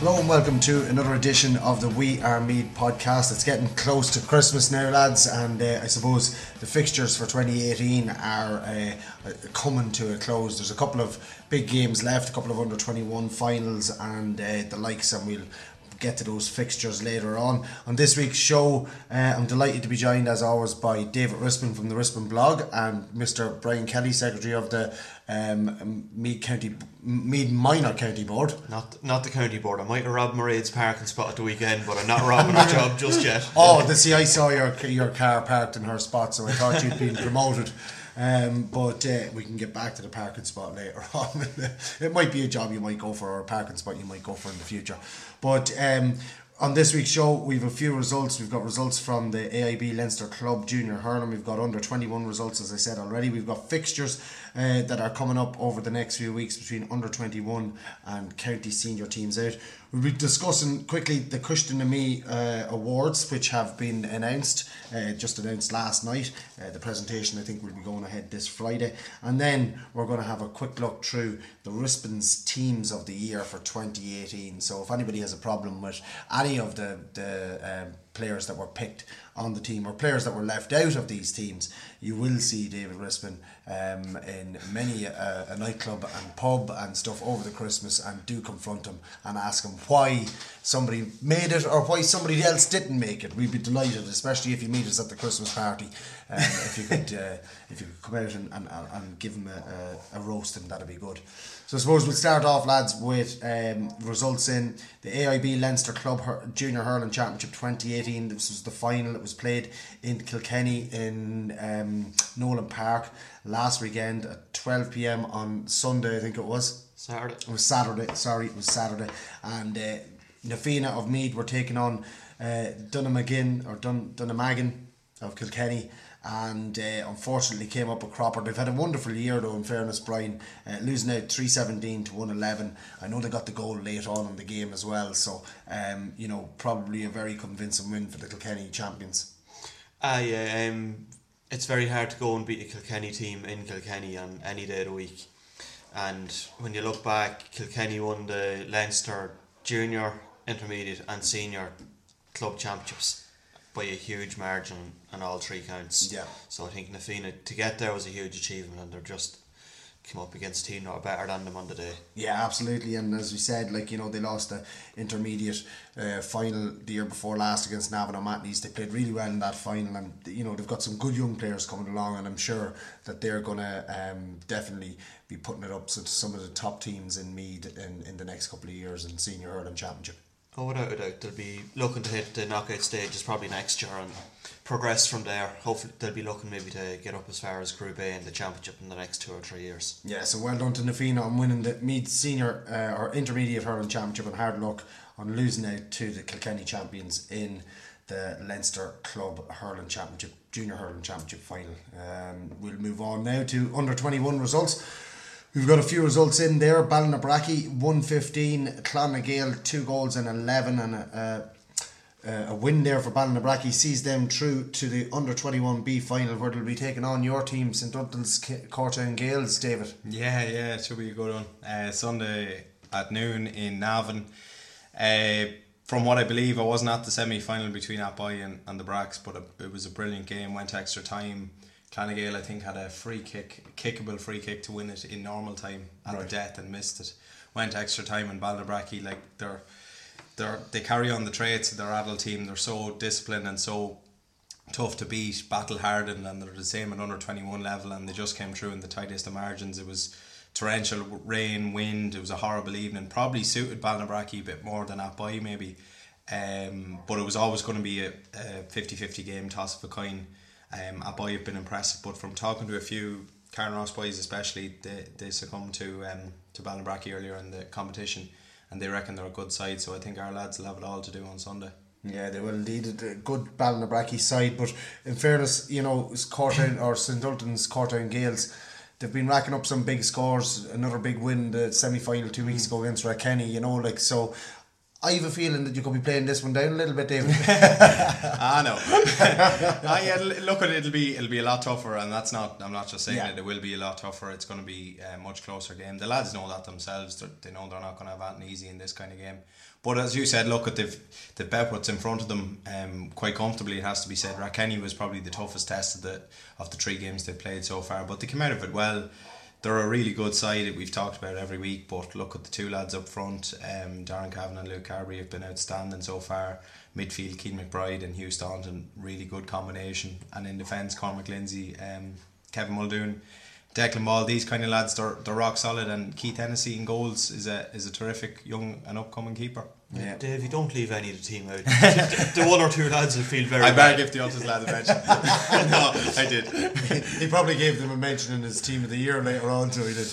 Hello and welcome to another edition of the We Are Meath podcast. It's getting close to Christmas now, lads, and uh, I suppose the fixtures for 2018 are uh, coming to a close. There's a couple of big games left, a couple of under 21 finals, and uh, the likes, and we'll get to those fixtures later on. On this week's show, uh, I'm delighted to be joined as always by David Rispin from the Rispin blog and Mr. Brian Kelly, Secretary of the um, Meath County Meath Minor County Board. Not not the county board. I might have robbed Mairead's parking spot at the weekend, but I'm not robbing her job just yet. Oh, the see, I saw your your car parked in her spot, so I thought you'd been promoted. Um, but uh, we can get back to the parking spot later on. it might be a job you might go for, or a parking spot you might go for in the future. But um, on this week's show, we've a few results. We've got results from the AIB Leinster Club Junior Hurling. We've got under 21 results, as I said already. We've got fixtures uh, that are coming up over the next few weeks between under 21 and county senior teams out. We'll be discussing quickly the Cushton and Me uh, awards, which have been announced, uh, just announced last night. Uh, the presentation, I think, will be going ahead this Friday. And then we're going to have a quick look through the Rispin's teams of the year for 2018. So if anybody has a problem with any of the, the um, players that were picked on the team or players that were left out of these teams, you will see David Rispin um, in many a nightclub and pub and stuff over the Christmas and do confront him and ask him why somebody made it or why somebody else didn't make it. We'd be delighted, especially if you meet us at the Christmas party. Um, if you could uh, if you could come out and, and, and give him a, a, a roasting, that'd be good. So I suppose we'll start off, lads, with um, results in the AIB Leinster Club Junior Hurling Championship 2018. This was the final. It was played in Kilkenny in um, Nolan Park last weekend at 12 p.m. on Sunday, I think it was. Saturday. It was Saturday. Sorry, it was Saturday. And uh, Na Fianna of Mead were taking on uh, Dunnamaggin or Dun Dunnamaggin of Kilkenny. And uh, unfortunately came up a cropper. They've had a wonderful year though. In fairness, Brian, uh, losing out three seventeen to one eleven. I know they got the goal late on in the game as well. So um, you know, probably a very convincing win for the Kilkenny champions. Ah, yeah. Um, it's very hard to go and beat a Kilkenny team in Kilkenny on any day of the week. And when you look back, Kilkenny won the Leinster Junior, Intermediate, and Senior club championships by a huge margin on all three counts. Yeah. So I think Na Fianna to get there was a huge achievement, and they're just came up against a team that are better than them on the day. Yeah, absolutely. And as we said, like you know, they lost the intermediate uh, final the year before last against Navan O'Mahonys. They played really well in that final, and you know they've got some good young players coming along, and I'm sure that they're gonna um, definitely be putting it up to some of the top teams in Meath in, in the next couple of years in senior hurling championship. Oh, without a doubt, they'll be looking to hit the knockout stages probably next year and progress from there. Hopefully, they'll be looking maybe to get up as far as Group A in the championship in the next two or three years. Yeah, so well done to Na Fianna on winning the Meath Senior uh, or Intermediate Hurling Championship, and hard luck on losing out to the Kilkenny champions in the Leinster Club Hurling Championship, Junior Hurling Championship final. Um, we'll move on now to under 21 results. We've got a few results in there. Ballinabrackey 115, Clonagale 2 goals and 11, and a, a, a win there for Ballinabrackey sees them through to the under 21B final where they'll be taking on your team, St Ultan's Cortown Gaels, David. Yeah, yeah, it should be a good one. Uh, Sunday at noon in Navan. Uh, from what I believe, I wasn't at the semi final between Athboy and, and the Bracks, but it, it was a brilliant game, went extra time. Clonagale, I think, had a free kick, kickable free kick to win it in normal time at Right. the death and missed it. went extra time and Ballinabrackey like they're they're they carry on the traits of their adult team. They're so disciplined and so tough to beat, battle hardened, and they're the same at under twenty one level. And they just came through in the tightest of margins. It was torrential rain, wind. It was a horrible evening. Probably suited Ballinabrackey a bit more than Athboy maybe. Um, but it was always going to be a, a 50-50 game, toss of a coin. Um, have been impressive, but from talking to a few Carnaross boys especially, they, they succumbed to um, to Ballinabrackey earlier in the competition and they reckon they're a good side, so I think our lads will have it all to do on Sunday. Yeah, they will indeed. A good Ballinabrackey side, but in fairness, you know, it's Cortown or St Ultan's Cortown Gaels, they've been racking up some big scores. Another big win, the semi final two weeks ago against Rathkenny, you know, like so. I have a feeling that you could be playing this one down a little bit, David. I know. ah, yeah, look, it'll be it'll be a lot tougher, and that's not. I'm not just saying Yeah. it. It will be a lot tougher. It's going to be a much closer game. The lads know that themselves. They're, they know they're not going to have anything easy in this kind of game. But as you said, look, at they've they've bet what's in front of them um, quite comfortably. It has to be said. Rathkenny was probably the toughest test of the of the three games they've played so far, but they came out of it well. They're a really good side. That we've talked about every week, but look at the two lads up front. Um, Darren Cavan and Luke Carberry have been outstanding so far. Midfield, Keane McBride and Hugh Staunton, really good combination. And in defence, Cormac Lindsay, um, Kevin Muldoon, Declan Ball, these kind of lads, they're, they're rock solid. And Keith Hennessy in goals is a is a terrific young and upcoming keeper. Yeah. Dave, you don't leave any of the team out. the, the one or two lads will feel very I better bad. give the others lad a mention. no, I did. he probably gave them a mention in his team of the year later on, so he did.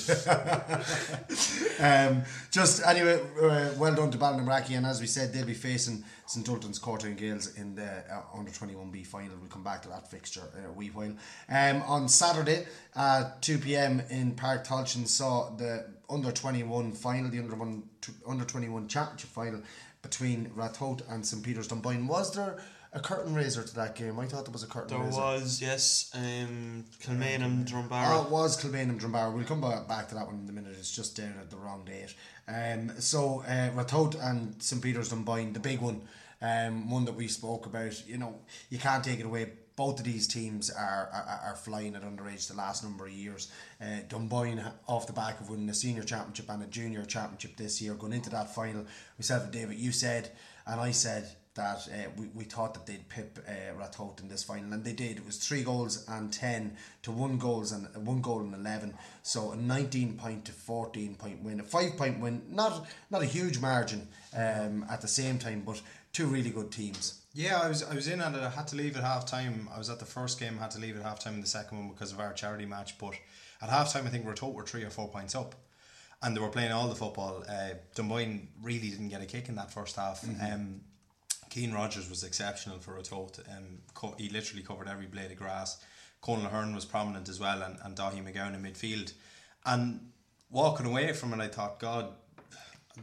um, just anyway, uh, well done to Ballinabrackey, and as we said, they'll be facing St Ultan's Cortown Gaels in the uh, under 21B final. We'll come back to that fixture in a wee while. Um, on Saturday at 2 pm in Páirc Tailteann saw the under 21 final, the under one under 21 championship final between Ratoath and St Peter's Dunboyne. Was there a curtain raiser to that game? I thought there was a curtain There raiser. was, yes, um, Kilmainham, Oh, Drumbaragh. it was Kilmainham Drumbaragh. We'll come back, to that one in a minute. It's just down at the wrong date. Um, so uh, Ratoath and St Peter's Dunboyne, the big one, um, one that we spoke about. You know, you can't take it away. Both of these teams are, are, are flying at underage the last number of years. Uh, Dunboyne, off the back of winning a senior championship and a junior championship this year, going into that final. Myself and David, you said, and I said, that uh, we, we thought that they'd pip uh, Ratoath in this final, and they did. It was three goals and ten to one goals and uh, one goal and eleven. So a nineteen point to fourteen point win, a five point win. Not not a huge margin um, at the same time, but two really good teams. Yeah, I was I was in at it. I had to leave at half time. I was at the first game. Had to leave at half time in the second one because of our charity match. But at half time, I think Ratoath were three or four points up, and they were playing all the football. Uh, Dunboyne really didn't get a kick in that first half. Um, Keane Rogers was exceptional for Ratoath. Um, co- he literally covered every blade of grass. Conal Ahern was prominent as well, and, and Dahi McGowan in midfield. And walking away from it, I thought, God,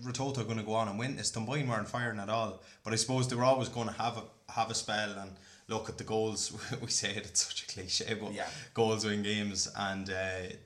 Ratoath are going to go on and win this. Dunboyne weren't firing at all, but I suppose they were always going to have a have a spell and look at the goals. we say it; it's such a cliche, but Yeah. goals win games, and uh,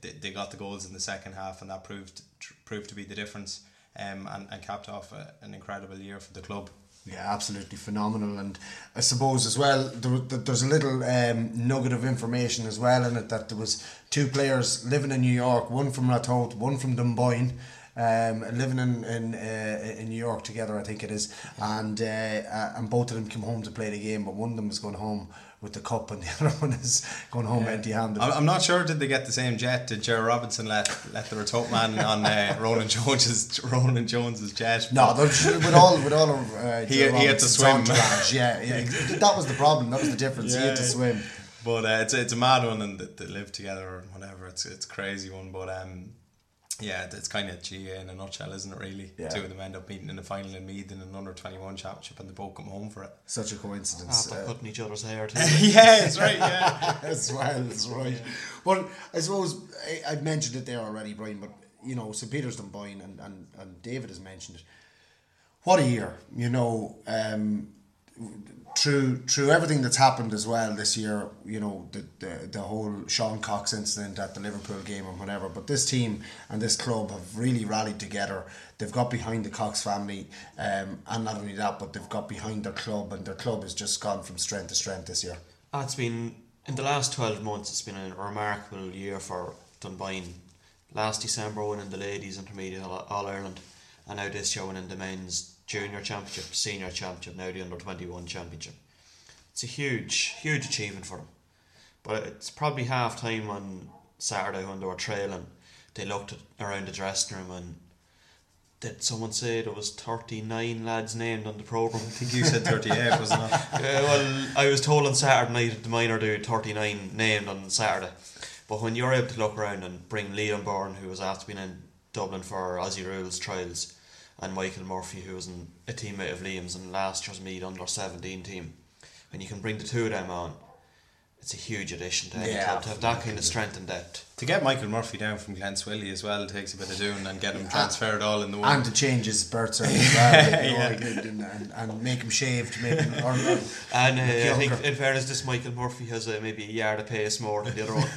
they, they got the goals in the second half, and that proved tr- proved to be the difference, um, and, and capped off a, an incredible year for the club. Yeah, absolutely phenomenal. And I suppose as well, there, there's a little um, nugget of information as well in it that there was two players living in New York, one from Ratoath, one from Dunboyne. Um, living in in, uh, in New York together, I think it is, and uh, uh, and both of them came home to play the game, but one of them is going home with the cup, and the other one is going home empty-handed. I'm, I'm not sure did they get the same jet? Did Jerry Robinson let let the Ratoath man on uh, Roland Jones's Roland Jones's jet? No, with all with all of uh, He- he had to swim. Yeah, yeah, that was the problem. That was the difference. He had to swim. But uh, it's it's a mad one, and they, they live together or whatever. It's it's a crazy one, but um, yeah, it's kind of GAA in a nutshell, isn't it? Really, Yeah. two of them end up meeting in the final in Meath in an under twenty one championship, and they both come home for it. Such a coincidence. After uh, cutting each other's hair too. yeah, it's right. Yeah, as well. That's right. Well, I suppose I, I've mentioned it there already, Brian. But you know, St Peter's Dunboyne and, and and David has mentioned it. What a year! You know, um, through through everything that's happened as well this year. You know, the the, the whole Sean Cox incident at the Liverpool game and whatever. But this team and this club have really rallied together. They've got behind the Cox family, um, and not only that, but they've got behind their club, and their club has just gone from strength to strength this year. It's been in the last twelve months. It's been a remarkable year for Dunboyne. Last December winning the ladies intermediate All Ireland, and now this year winning the men's junior championship, senior championship, now the under twenty one championship. It's a huge, huge achievement for them. But it's probably half time on Saturday when they were trailing. They looked around the dressing room and did someone say there was 39 lads named on the programme? I think you said 38, wasn't it? Uh, well, I was told on Saturday night the minor do 39 named on Saturday. But when you're able to look around and bring Liam Byrne, who was after being in Dublin for Aussie Rules trials, and Michael Murphy, who was in a teammate of Liam's in last year's Meath under 17 team, when you can bring the two of them on, it's a huge addition to any Yeah, club to have that kind of strength and depth. To get Michael Murphy down from Glenswilly as well takes a bit of doing and get him transferred all in the one. And to change his birth certificate as well, you know, Yeah. and, and, and make him shaved, make him, or, or And uh, I think, in fairness, this Michael Murphy has uh, maybe a yard of pace more than the other one.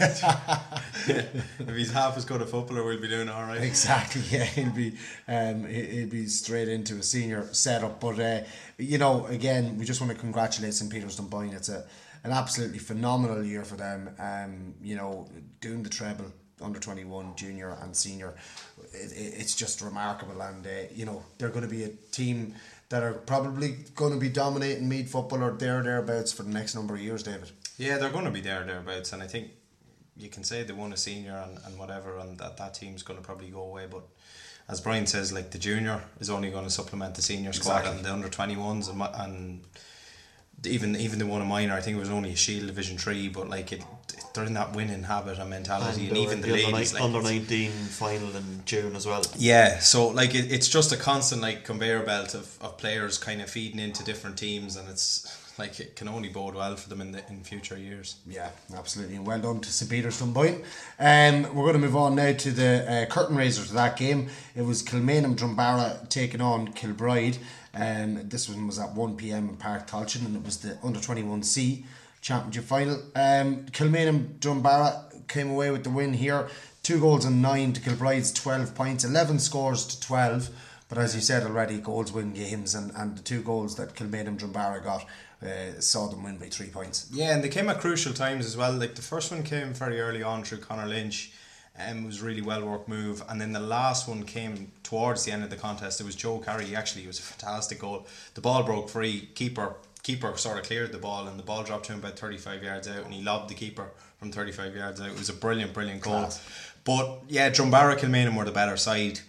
if he's half as good a footballer, we'll be doing all right. Exactly, yeah, he'll be um, he- he'll be straight into a senior setup. But uh, you know, again, we just want to congratulate St Peter's Dunboyne. It's a an absolutely phenomenal year for them. Um, you know, doing the treble under twenty one, junior and senior, it, it, it's just remarkable. And uh, you know, they're going to be a team that are probably going to be dominating Meath football or there thereabouts for the next number of years, David. Yeah, they're going to be there thereabouts, and I think you can say they won a senior and, and whatever, and that that team's going to probably go away. But as Brian says, like the junior is only going to supplement the senior squad Exactly. and the under twenty ones, and, and even even the one of minor, I think it was only a Shield Division three, but like it, they're in that winning habit and mentality, and, they were even in the, under, ladies, ni- like, under 19 final in June as well. Yeah, so like it, it's just a constant like conveyor belt of, of players kind of feeding into different teams, and it's like it can only bode well for them in the in future years. Yeah, absolutely. And well done to St Peter's Dunboyne. Um, we're going to move on now to the uh, curtain raiser to that game. It was Kilmainham Drumbaragh taking on Kilbride. Um, this one was at 1 pm in Páirc Tailteann and it was the under 21C championship final. Um, Kilmainham Drumbaragh came away with the win here. Two goals and nine to Kilbride's 12 points, 11 scores to 12. But as you said already, goals win games, and, and the two goals that Kilmainham Drumbaragh got uh, saw them win by three points. Yeah, and they came at crucial times as well. Like the first one came very early on through Connor Lynch, and um, it was a really well worked move. And then the last one came towards the end of the contest. It was Joe Carey. Actually, it was a fantastic goal. The ball broke free. Keeper keeper sort of cleared the ball, and the ball dropped to him about thirty five yards out, and he lobbed the keeper from thirty five yards out. It was a brilliant, brilliant goal. Class. But yeah, Drumbaragh Kilmainham were the better side.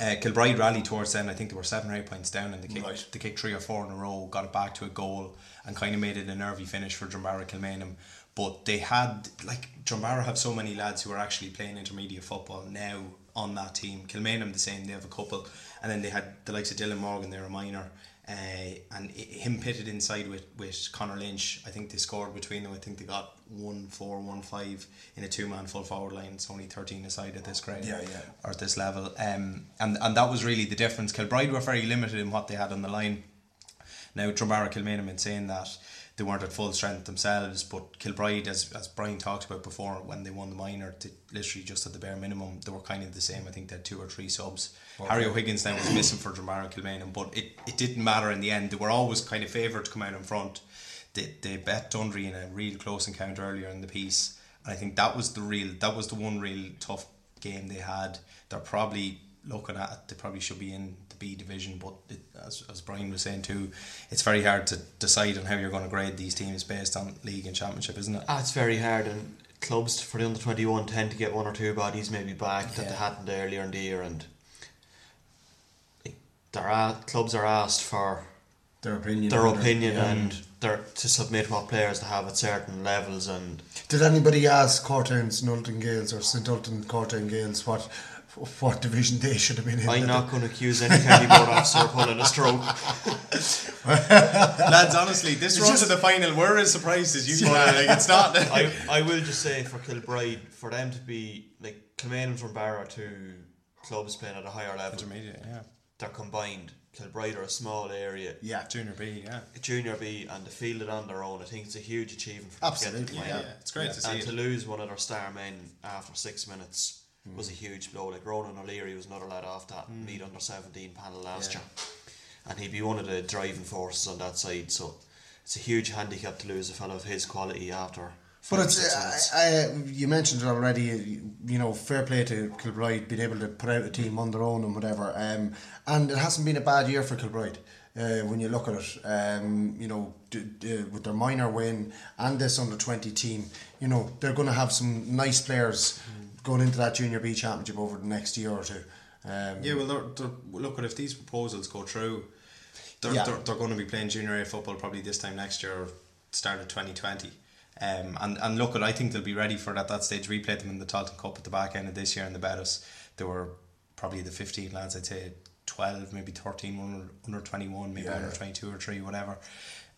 Uh, Kilbride rallied towards then. I think they were seven or eight points down, and they kicked, Right. they kicked three or four in a row, got it back to a goal, and kind of made it a nervy finish for Drumbaragh Kilmainham. But they had like Drumbaragh have so many lads who are actually playing intermediate football now on that team. Kilmainham the same. They have a couple, and then they had the likes of Dylan Morgan. They're a minor. Uh, and i- him pitted inside with, with Connor Lynch. I think they scored between them. I think they got one four, one five in a two man full forward line. It's only thirteen aside at this grade Yeah, yeah. or at this level. Um, and and that was really the difference. Kilbride were very limited in what they had on the line. Now Drumbaragh Kilmainham in saying that they weren't at full strength themselves, but Kilbride, as as Brian talked about before, when they won the minor, they literally just at the bare minimum, they were kind of the same. I think they had two or three subs. Harry O'Higgins then was missing for Drumbaragh Kilmainham, but it, it didn't matter in the end. They were always kind of favoured to come out in front. They, they bet Dunderry in a real close encounter earlier in the piece, and I think that was the real that was the one real tough game they had. They're probably looking at it, they probably should be in B division, but it, as, as Brian was saying too, it's very hard to decide on how you're going to grade these teams based on league and championship, isn't it? Ah, it's very hard, and clubs for the under 21 tend to get one or two bodies maybe back that they hadn't earlier in the year, and like, they're clubs are asked for Their opinion. their on their- opinion yeah. and they're to submit what players they have at certain levels and Did anybody ask Cortown's Nulton Gales or St Ultan Cortown Gaels what what division they should have been in? I'm not going to accuse any county board officer of pulling a stroke. Lads, honestly, this It's run just- to the final, we're as surprised as you are. Like, it's not. I, I will just say for Kilbride, for them to be like Kilmainham from Barra to clubs playing at a higher level, Intermediate, yeah. they're combined. Kilbride are a small area, Yeah, Junior B, yeah. junior B, and to field it on their own. I think it's a huge achievement for them to get to the Absolutely, final. Yeah, it's great to see And it. to lose one of their star men after six minutes was a huge blow. Like Ronan O'Leary was another lad off that Meath under 17 panel last Yeah. year. And he'd be one of the driving forces on that side. So it's a huge handicap to lose a fellow of his quality after But it's uh, uh, you mentioned it already. You know, fair play to Kilbride being able to put out a team on their own and whatever. Um, and it hasn't been a bad year for Kilbride. Uh, when you look at it, um, you know, d- d- with their minor win and this under twenty team, you know, they're going to have some nice players going into that junior B championship over the next year or two. Um, Yeah, well, they're, they're, look at if these proposals go through, they're, Yeah. they're, they're going to be playing junior A football probably this time next year or start of 2020. Um, and, and look at, I think they'll be ready for it at that stage. We played them in the Talton Cup at the back end of this year in the Bettis. They were probably the 15 lads, I'd say 12, maybe 13, under, under 21, maybe Yeah. under 22 or 3, whatever.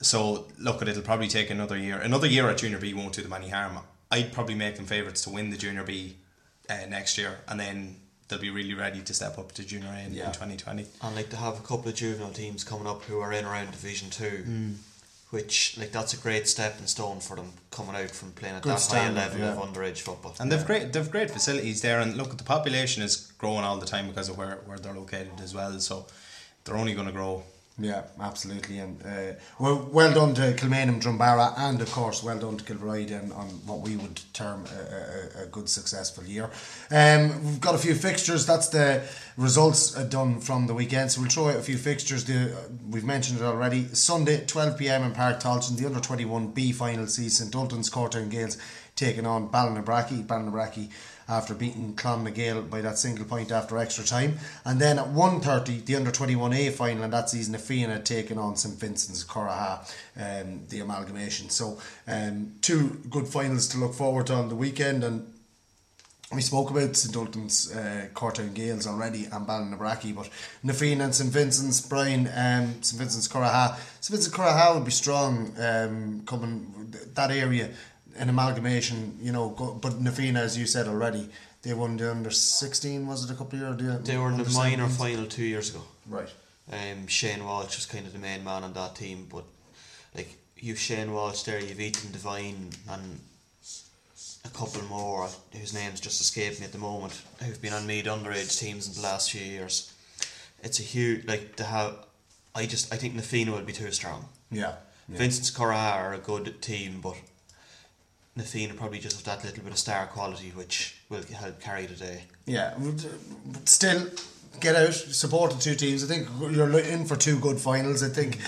So look at it'll probably take another year. Another year at junior B won't do them any harm. I'd probably make them favourites to win the junior B uh, next year, and then they'll be really ready to step up to junior A in, Yeah. in 2020. And like to have a couple of juvenile teams coming up who are in around Division Two, Hmm. which like that's a great stepping stone for them coming out from playing at Good that high standard, level of underage football. And they've great they've great facilities there, and look, at the population is growing all the time because of where, where they're located as well. So they're only going to grow. Yeah, absolutely, and uh, well, well done to Kilmainham, Drumbaragh, and of course, well done to Kilbride on, on what we would term a, a, a good, successful year. Um, we've got a few fixtures. That's the results uh, done from the weekend. So we'll throw out a few fixtures. The, uh, we've mentioned it already. Sunday, twelve pm in Páirc Tailteann, the under twenty one B final season. Dalton's Cortown Gaels taking on Ballinabrackey. Ballinabrackey after beating Clonmagale by that single point after extra time. And then at 1.30, the under-21A final and that season, Fianna taking on St Vincent's Curraha, um, the amalgamation. So um, two good finals to look forward to on the weekend and we spoke about St Ultan's uh, Cortown Gaels already and Ballinabrackey, but Na Fianna and St Vincent's, Brian, um, St Vincent's Curraha. St Vincent's Curraha will be strong um, coming that area, an amalgamation, you know. Go, but Na Fianna, as you said already, they won the under 16, was it a couple of years? They were in the minor 17s? final two years ago. Right. Um, Shane Walsh was kind of the main man on that team, but like you've Shane Walsh there, you've Ethan Devine and a couple more whose names just escape me at the moment who've been on mid underage teams in the last few years. It's a huge like to have. I just I think Na Fianna will be too strong. Yeah. yeah. Vincent's Cora are a good team, but Na Fianna probably just have that little bit of star quality which will help carry the day. Yeah, but still get out, support the two teams. I think you're lo- in for two good finals. I think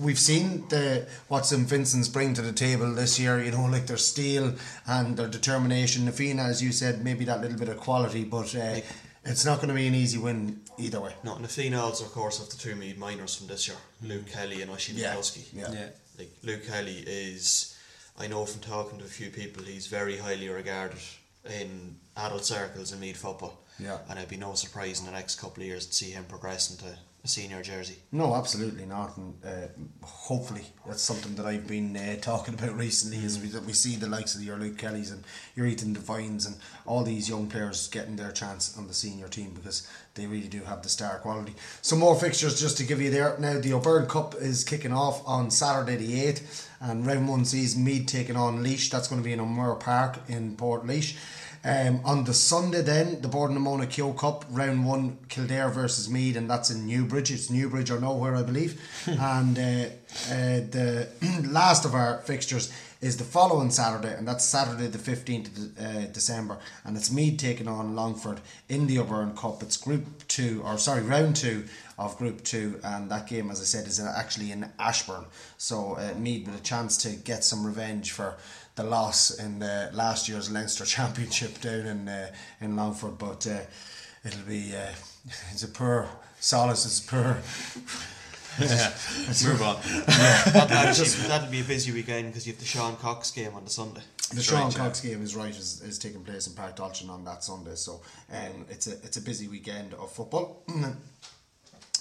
we've seen the what St Vincent's bring to the table this year. You know, like their steel and their determination. Na Fianna, as you said, maybe that little bit of quality, but uh, it's not going to be an easy win either way. No, Na Fianna also, of course, have the two Meath minors from this year, Luke Kelly and Oisin Yeah, yeah. Yeah. Like Luke Kelly is, I know from talking to a few people, he's very highly regarded in adult circles in Meath football. Yeah. And it'd be no surprise in the next couple of years to see him progress into a senior jersey. No, absolutely not, and uh, hopefully that's something that I've been uh, talking about recently. Is we, that we see the likes of your Luke Kellys and your Ethan Devines and all these young players getting their chance on the senior team because they really do have the star quality. Some more fixtures just to give you there. Now the O'Byrne Cup is kicking off on Saturday the eighth, and round one sees Meath taking on Laois. That's going to be in O'Moore Park in Portlaoise. Um, on the Sunday, then the Bord na Móna Kehoe Cup round one, Kildare versus Meath, and that's in Newbridge. It's Newbridge or nowhere, I believe. and uh, uh, the last of our fixtures is the following Saturday, and that's Saturday the fifteenth of uh, December, and it's Meath taking on Longford in the O'Byrne Cup. It's Group Two, or sorry, Round Two of Group Two, and that game, as I said, is actually in Ashbourne. So uh, Meath with a chance to get some revenge for the loss in uh, last year's Leinster Championship down in uh, in Longford, but uh, it'll be uh, it's a poor solace. It's poor. Yeah. Move on. That'll, that'll be a busy weekend because you have the Sean Cox game on the Sunday. The That's Sean right, yeah. Cox game is right is, is taking place in Páirc Tailteann on that Sunday, so um, it's a it's a busy weekend of football.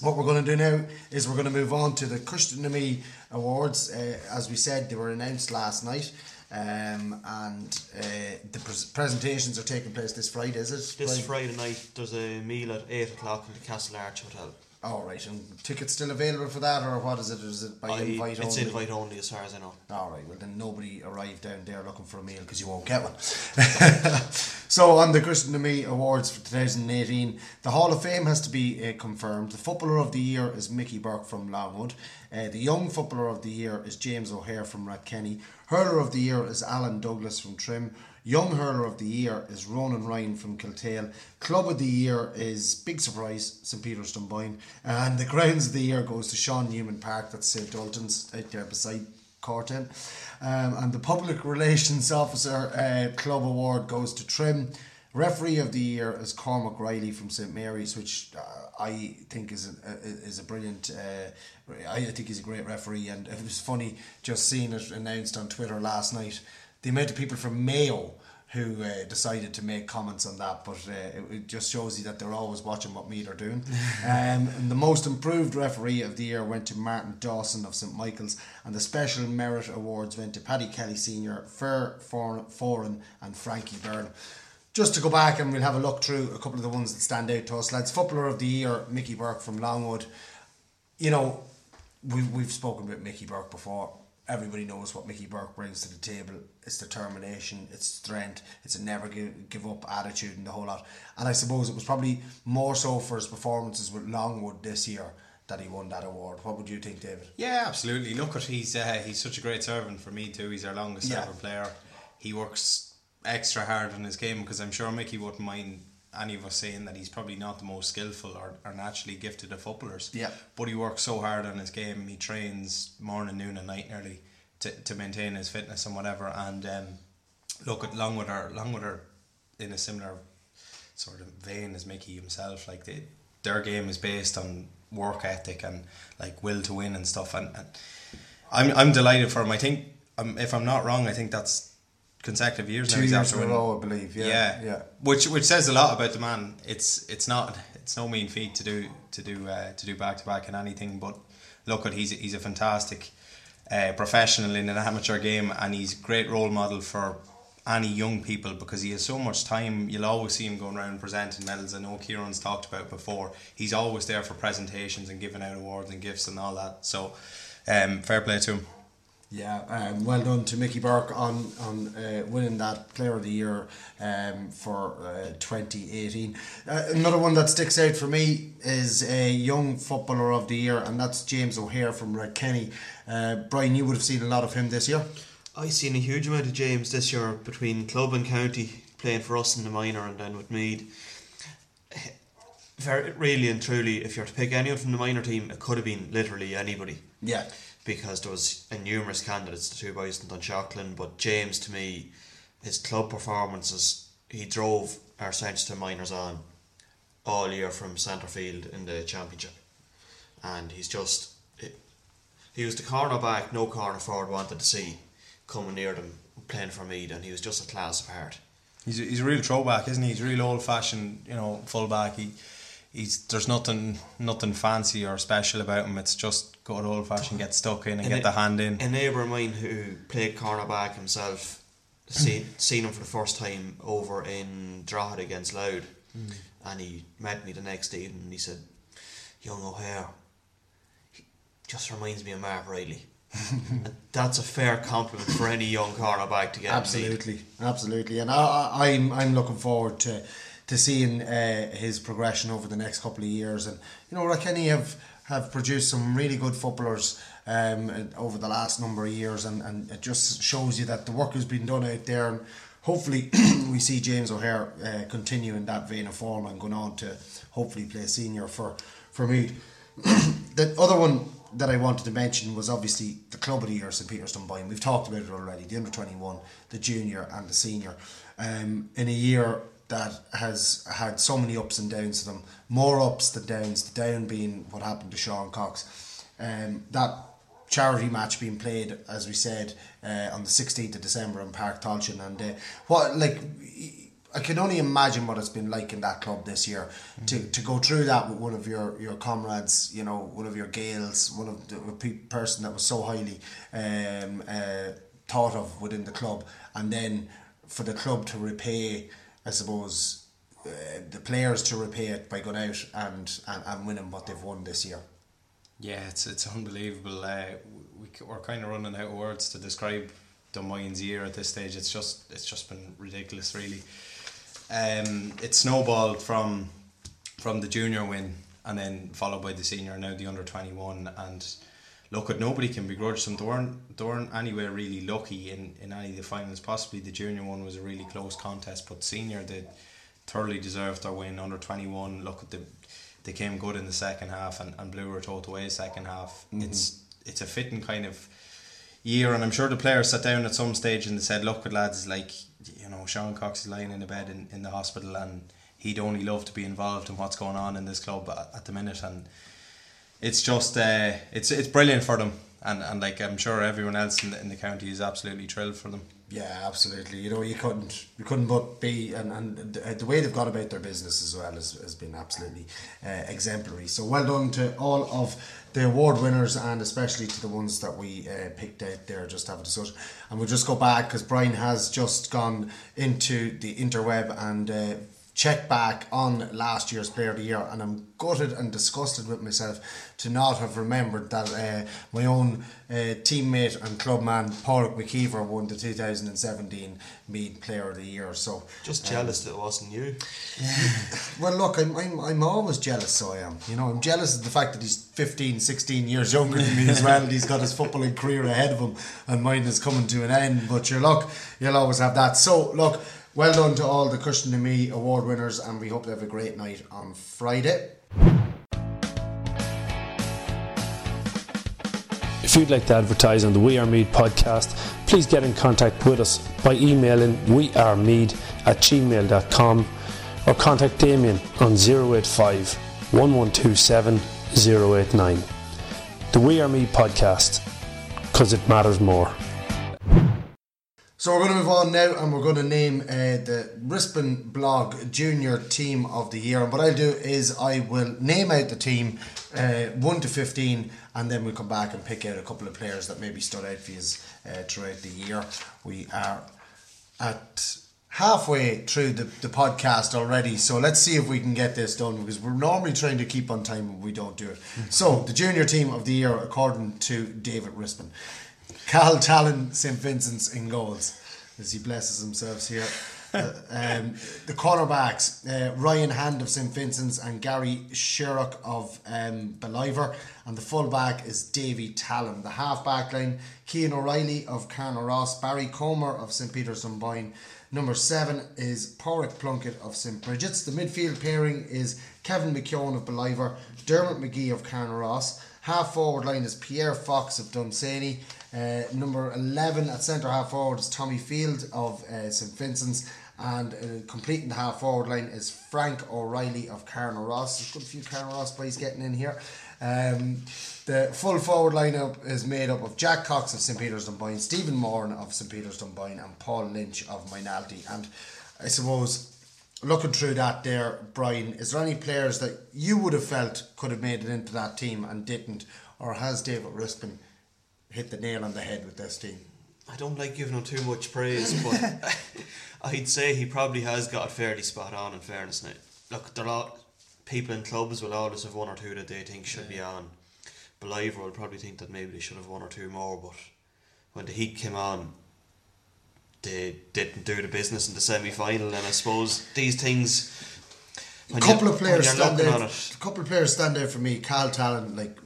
what we're going to do now is we're going to move on to the Cushionamy Awards. Uh, as we said, they were announced last night, um, and uh, the pres- presentations are taking place this Friday. Is it? This Brian? Friday night there's a meal at 8 o'clock in the Castle Arch Hotel. All right, and tickets still available for that, or what is it? Is it by I- invite it's only? It's invite only as far as I know. All right, well then nobody arrived down there looking for a meal because you won't get one. so on the Christian to Me Awards for 2018, the Hall of Fame has to be uh, confirmed. The Footballer of the Year is Mickey Burke from Longwood. Uh, the Young Footballer of the Year is James O'Hare from Rathkenny. Hurler of the Year is Alan Douglas from Trim. Young Hurler of the Year is Ronan Ryan from Kiltale. Club of the Year is, big surprise, St Peter's Dunboyne. And the Grounds of the Year goes to Sean Newman Park, that's St Dalton's, out there beside Corton. Um, and the Public Relations Officer uh, Club Award goes to Trim. Referee of the Year is Cormac Reilly from St Mary's, which uh, I think is a, is a brilliant. Uh, I think he's a great referee, and it was funny just seeing it announced on Twitter last night. The amount of people from Mayo who uh, decided to make comments on that, but uh, it, it just shows you that they're always watching what Meath are doing. um, and the most improved referee of the year went to Martin Dawson of St Michael's, and the special merit awards went to Paddy Kelly Senior, Fer Foran, and Frankie Byrne. Just to go back and we'll have a look through a couple of the ones that stand out to us, lads. Footballer of the year, Mickey Burke from Longwood. You know, we've we've spoken about Mickey Burke before. Everybody knows what Mickey Burke brings to the table. It's determination, it's strength, it's a never give, give up attitude, and the whole lot. And I suppose it was probably more so for his performances with Longwood this year that he won that award. What would you think, David? Yeah, absolutely. Look at he's uh, he's such a great servant for me too. He's our longest Yeah. serving player. He works extra hard in his game because I'm sure Mickey wouldn't mind any of us saying that he's probably not the most skillful or, or naturally gifted of footballers. Yeah. But he works so hard on his game. He trains morning, noon, and night nearly to, to maintain his fitness and whatever. And um, look at Longwood are Longwood are in a similar sort of vein as Mickey himself. Like they, their game is based on work ethic and like will to win and stuff. And, and I'm I'm delighted for him. I think um, if I'm not wrong, I think that's consecutive years now. Two he's years after in a row, I believe. Yeah, yeah, yeah. Which which says a lot about the man. It's it's not it's no mean feat to do to do uh, to do back to back in anything. But look at he's he's a fantastic uh, professional in an amateur game, and he's a great role model for any young people because he has so much time. You'll always see him going around presenting medals. I know Kieran's talked about before. He's always there for presentations and giving out awards and gifts and all that. So, um, fair play to him. Yeah, um, well done to Mickey Burke on on uh, winning that Player of the Year um, for uh, 2018. Uh, another one that sticks out for me is a young footballer of the year, and that's James O'Hare from Rathkenny. Uh, Brian, you would have seen a lot of him this year. I've seen a huge amount of James this year between club and county playing for us in the minor and then with Meath. Very really and truly, if you're to pick anyone from the minor team, it could have been literally anybody Yeah, because there was a numerous candidates, the two boys in Dunshaughlin, but James to me, his club performances, he drove our Centre minors on all year from centre field in the championship, and he's just he was the corner back, no corner forward wanted to see coming near them playing for Meath, and he was just a class apart. He's a, he's a real throwback, isn't he? He's a real old fashioned, you know, fullback. He he's there's nothing nothing fancy or special about him. It's just good old fashioned, get stuck in and get a- the hand in. A neighbour of mine who played cornerback himself, seen seen him for the first time over in Drogheda against Louth, mm. and he met me the next evening and he said, "Young O'Hare, he just reminds me of Mark Riley." And That's a fair compliment for any young cornerback to get. in the league. absolutely, absolutely, and I, I, I'm I'm looking forward to to seeing uh, his progression over the next couple of years. And you know, Rathkenny have have produced some really good footballers um, over the last number of years, and, and it just shows you that the work has been done out there. And hopefully, we see James O'Hare uh, continue in that vein of form and going on to hopefully play senior for for me. the other one that I wanted to mention was obviously the club of the year, St Peter's Dunboyne. We've talked about it already. The under twenty one, the junior, and the senior. Um, in a year that has had so many ups and downs to them, more ups than downs. The down being what happened to Sean Cox. Um, that charity match being played, as we said, uh, on the sixteenth of December in Páirc Tailteann, and uh, what like. I can only imagine what it's been like in that club this year to, to go through that with one of your, your comrades, you know, one of your Gales, one of the pe- person that was so highly um, uh, thought of within the club, and then for the club to repay, I suppose, uh, the players to repay it by going out and, and, and winning what they've won this year. Yeah, it's it's unbelievable. Uh, we, we're kind of running out of words to describe Dunboyne's year at this stage. It's just it's just been ridiculous, really. Um, it snowballed from from the junior win and then followed by the senior, now the under twenty one. And look, at nobody can begrudge them. They weren't, they weren't anywhere really lucky in, in any of the finals. Possibly the junior one was a really close contest, but senior did thoroughly deserved their win. Under twenty one, look at the they came good in the second half and, and blew her total away second half. Mm-hmm. It's it's a fitting kind of year, and I'm sure the players sat down at some stage and they said, "Look, lads, like you know, Sean Cox is lying in the bed in, in the hospital, and he'd only love to be involved in what's going on in this club at, at the minute." And it's just uh, it's it's brilliant for them, and, and like I'm sure everyone else in the, in the county is absolutely thrilled for them. Yeah, absolutely. You know, you couldn't, you couldn't but be, and, and the, the way they've gone about their business as well has, has been absolutely uh, exemplary. So well done to all of the award winners and especially to the ones that we uh, picked out there just have a discussion. And we'll just go back because Brian has just gone into the interweb and uh, check back on last year's Player of the Year, and I'm gutted and disgusted with myself to not have remembered that uh, my own uh, teammate and clubman Paul McKeever won the 2017 Meath Player of the Year. So Just jealous that it wasn't you. well, look, I'm, I'm, I'm always jealous, so I am. You know, I'm jealous of the fact that he's 15, 16 years younger than me as well. and he's got his footballing career ahead of him, and mine is coming to an end. But your luck, you'll always have that. So, look, well done to all the Cushion to Me award winners, and we hope they have a great night on Friday. If you'd like to advertise on the We Are Meath podcast, please get in contact with us by emailing wearemead at gmail.com or contact Damien on 085 1127 089. The We Are Meath podcast, because it matters more. So we're going to move on now, and we're going to name uh, the Rispin Blog Junior Team of the Year. And what I'll do is I will name out the team uh, one to fifteen, and then we'll come back and pick out a couple of players that maybe stood out for you uh, throughout the year. We are at halfway through the, the podcast already, so let's see if we can get this done because we're normally trying to keep on time when we don't do it. So the junior team of the year, according to David Rispin. Cal Talon St Vincent's in goals as he blesses himself here. Uh, um, the cornerbacks uh, Ryan Hand of St Vincent's and Gary Sherrock of um, Ballivor, and the fullback is Davy Talon. The halfback line Kean O'Reilly of Carnaross, Barry Comer of St Peter's Dunboyne. Number seven is Porrick Plunkett of St Bridget's. The midfield pairing is Kevin McKeown of Ballivor, Dermot McGee of Carnaross. Half forward line is Pierre Fox of Dunsany. Uh, number 11 at centre half forward is Tommy Field of uh, St Vincent's. And uh, completing the half forward line is Frank O'Reilly of Carnaross. There's a good few Carnaross boys getting in here. Um, the full forward lineup is made up of Jack Cox of St Peter's Dunboyne, Stephen Moran of St Peter's Dunboyne, and Paul Lynch of Moynalty. And I suppose looking through that there, Brian, is there any players that you would have felt could have made it into that team and didn't, or has David Rispin hit the nail on the head with this team? I don't like giving him too much praise, but I'd say he probably has got it fairly spot on. In fairness, now, look, there are people in clubs will always have one or two that they think should be on. Ballivor will probably think that maybe they should have one or two more, but when the Heat came on, they didn't do the business in the semi final, and I suppose these things. A couple you- of players stand out. A couple of players stand out for me. Cal Talon, like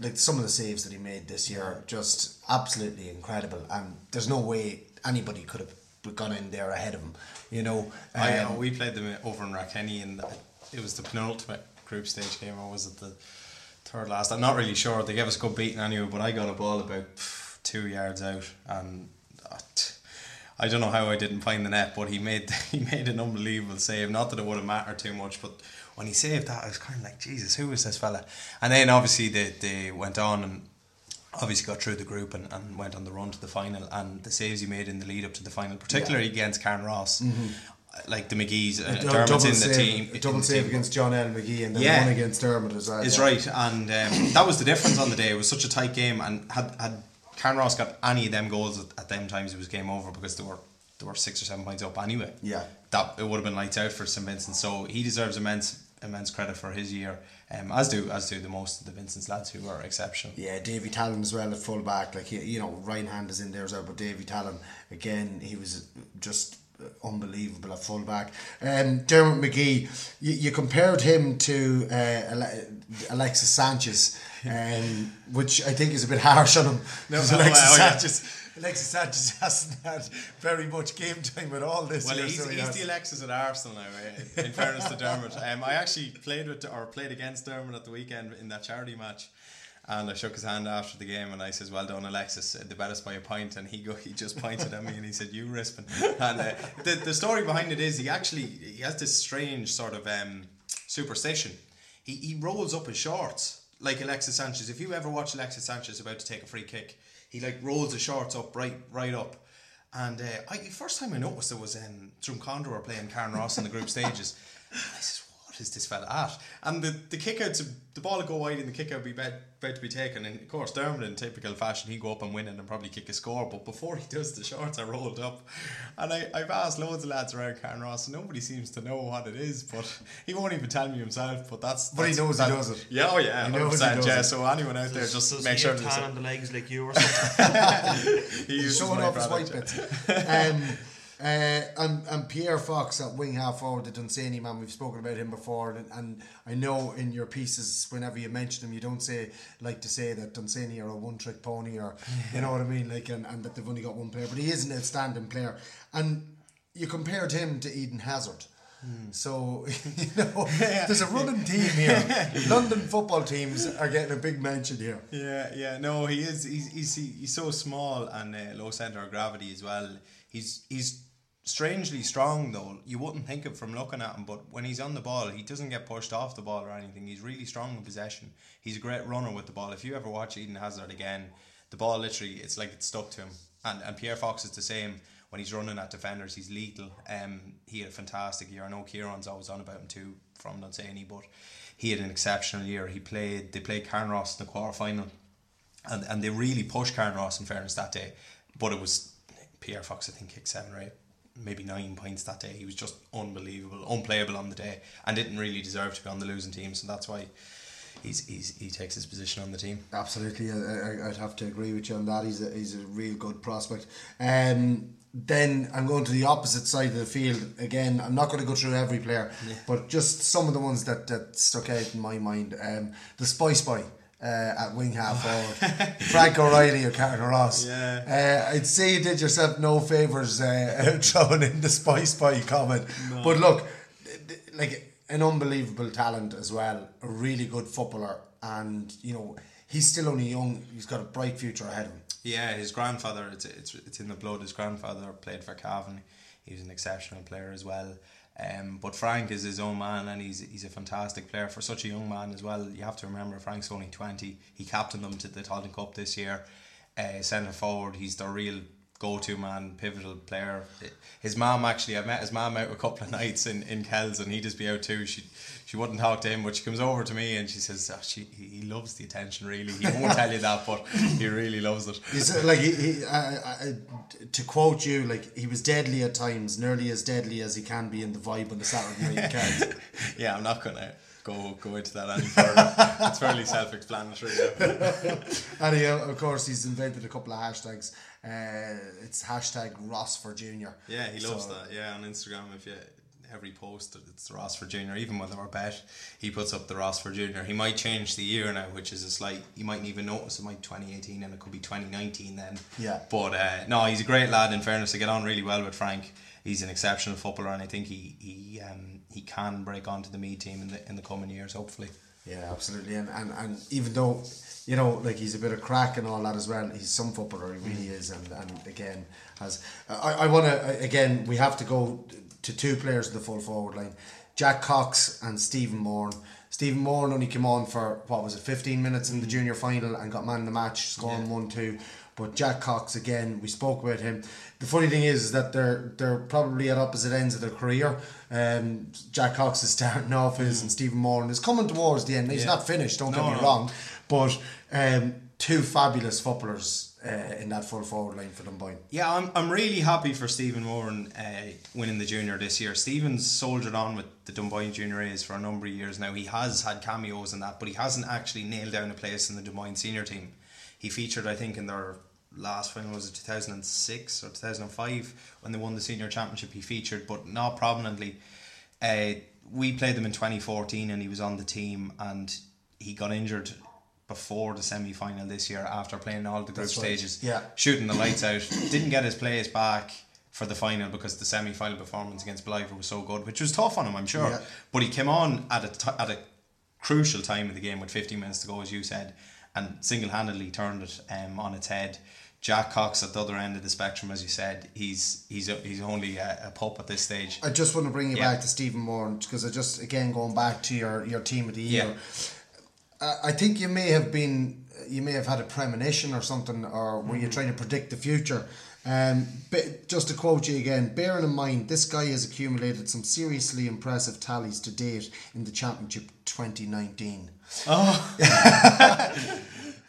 like some of the saves that he made this year, just absolutely incredible. And there's no way anybody could have gone in there ahead of him. You know, I Um, know we played them over in Rathkenny, and it was the penultimate group stage game, or was it the third last? I'm not really sure. They gave us a good beating anyway, but I got a ball about two yards out, and uh, I don't know how I didn't find the net, but he made he made an unbelievable save. Not that it would have mattered too much, but when he saved that, I was kind of like, Jesus, who is this fella? And then obviously they they went on and obviously got through the group and, and went on the run to the final and the saves he made in the lead up to the final particularly against Carnaross like the McGee's uh, Dermot's in the save, team a double save team. against John L. McGee and then Yeah. one against Dermot as well. is yeah. right and um, that was the difference on the day it was such a tight game and had had Carnaross got any of them goals at, at them times it was game over because they were they were six or seven points up anyway Yeah. that it would have been lights out for St Vincent. So he deserves immense immense credit for his year, um, as do as do the most of the Vincent's lads who are exceptional. Yeah, Davy Talon as well at full back. Like he, you know, Ryan Hand is in there as well, but Davy Talon again, he was just unbelievable at full back. Um, Dermot McGee, you, you compared him to uh, Alexis Sanchez, um, which I think is a bit harsh on him. No, Alexis well, yeah. Alexis Sanchez hasn't had very much game time with all this. Well, year, he's, so he he's the Alexis at Arsenal now. eh, In fairness to Dermot, um, I actually played with or played against Dermot at the weekend in that charity match, and I shook his hand after the game, and I says, "Well done, Alexis. The bet us by a point." And he go, he just pointed at me and he said, "You Rispin." And uh, the the story behind it is he actually he has this strange sort of um, superstition. He he rolls up his shorts like Alexis Sanchez. If you ever watch Alexis Sanchez about to take a free kick, he like rolls his shorts up right right up. And uh, I, the first time I noticed it was um, Drumconrath were playing Carnaross in the group stages. And I says, what is this fella at? And the, the kick out, the ball would go wide and the kick out would be about, about to be taken. And of course, Dermot in typical fashion, he'd go up and win it and probably kick a score. But before he does, the shorts are rolled up. And I, I've asked loads of lads around Carnaross and nobody seems to know what it is. But he won't even tell me himself. But that's. But he that's- knows he does it. Yeah, oh yeah. He knows he does yeah. it. So anyone out there, just Does make he sure have tan on the legs like you or something? he He's showing off his white bits. um, uh, and, and Pierre Fox at wing half forward, the Dunsany man, we've spoken about him before, and, and I know in your pieces, whenever you mention him, you don't say like to say that Dunsany are a one trick pony, or you know what I mean, like, and, and that they've only got one player, but he is an outstanding player. And you compared him to Eden Hazard. So you know, there's a running team here. London football teams are getting a big mention here. Yeah, yeah, no, he is. He's he's, he's so small and uh, low center of gravity as well. He's he's strangely strong though. You wouldn't think it from looking at him, but when he's on the ball, he doesn't get pushed off the ball or anything. He's really strong in possession. He's a great runner with the ball. If you ever watch Eden Hazard again, the ball literally it's like it's stuck to him. And and Pierre Fox is the same. When he's running at defenders, he's lethal. Um, he had a fantastic year. I know Kieran's always on about him too from Dunsany, but he had an exceptional year. He played. They played Carnaross in the quarter final and and they really pushed Carnaross in fairness that day. But it was Pierre Fox, I think, kicked seven or eight, maybe nine points that day. He was just unbelievable, unplayable on the day, and didn't really deserve to be on the losing team. So that's why he's, he's he takes his position on the team. Absolutely, I, I'd have to agree with you on that. He's a, he's a real good prospect. Um, then I'm going to the opposite side of the field again. I'm not going to go through every player, but just some of the ones that, that stuck out in my mind. Um, the Spice Boy. Uh, at wing half forward, Frank O'Reilly or Carnaross. Yeah. Uh, I'd say you did yourself no favours uh, throwing in the Spice Boy comment. But look, like an unbelievable talent as well, a really good footballer, and you know he's still only young. He's got a bright future ahead of him. Yeah, his grandfather, it's, it's, it's in the blood. His grandfather played for Cavan. He was an exceptional player as well. Um, but Frank is his own man and he's he's a fantastic player for such a young man as well. You have to remember Frank's only 20. He captained them to the Tottenham Cup this year. Uh, centre forward, he's the real go-to man, pivotal player. His mom actually, I met his mom out a couple of nights in, in Kells and he'd just be out too. She she wouldn't talk to him, but she comes over to me and she says, oh, she, he he loves the attention really. He won't tell you that, but he really loves it. He's like he, he uh, uh, to quote you, like he was deadly at times, nearly as deadly as he can be in the vibe on the Saturday night cards. yeah, I'm not gonna go go into that any further. it's fairly self-explanatory. Yeah. and he, uh, of course, he's invented a couple of hashtags. Uh, it's hashtag Ross for Junior. Yeah, he loves So- that. Yeah, on Instagram, if you every post it's the Ross for Junior. Even when they were bet, he puts up the Ross for Junior. He might change the year now, which is a slight. You mightn't even notice it might be 2018 and it could be 2019 then. Yeah. But uh, no, he's a great lad. In fairness, to get on really well with Frank. He's an exceptional footballer, and I think he he um, he can break onto the Meath team in the in the coming years, hopefully. Yeah, absolutely. And, and and even though you know, like he's a bit of crack and all that as well, he's some footballer. He really is. And and again, has I I want to again we have to go to two players in the full forward line, Jack Cox and Stephen Moran. Stephen Moran only came on for what was it, fifteen minutes in the junior final and got man of the match, scoring one two. But Jack Cox again, we spoke about him. The funny thing is, is that they're they're probably at opposite ends of their career. Um, Jack Cox is starting off his, and Stephen Moran is coming towards the end. He's Yeah. not finished. Don't No, get me no. wrong, but um, two fabulous footballers. Uh, in that full forward line for Dunboyne. Yeah, I'm, I'm really happy for Stephen Moran uh, winning the junior this year. Stephen's soldiered on with the Dunboyne Junior A's for a number of years now. He has had cameos in that, but he hasn't actually nailed down a place in the Dunboyne senior team. He featured, I think, in their last final was it 2006 or 2005 when they won the senior championship. He featured, but not prominently. Uh, we played them in 2014, and he was on the team, and he got injured before the semi final this year after playing all the group That's right. stages, Yeah. shooting the lights out. Didn't get his place back for the final because the semi final performance against Blythe was so good, which was tough on him, I'm sure. Yeah. But he came on at a t- at a crucial time of the game with 15 minutes to go, as you said, and single handedly turned it um, on its head. Jack Cox at the other end of the spectrum, as you said, he's he's a, he's only a, a pup at this stage. I just want to bring you Yeah. back to Stephen Moore because I just again going back to your your team of the year. Yeah. Uh, I think you may have been you may have had a premonition or something, or were Mm-hmm. you trying to predict the future? Um, but just to quote you again, bearing in mind this guy has accumulated some seriously impressive tallies to date in the championship 2019. Oh,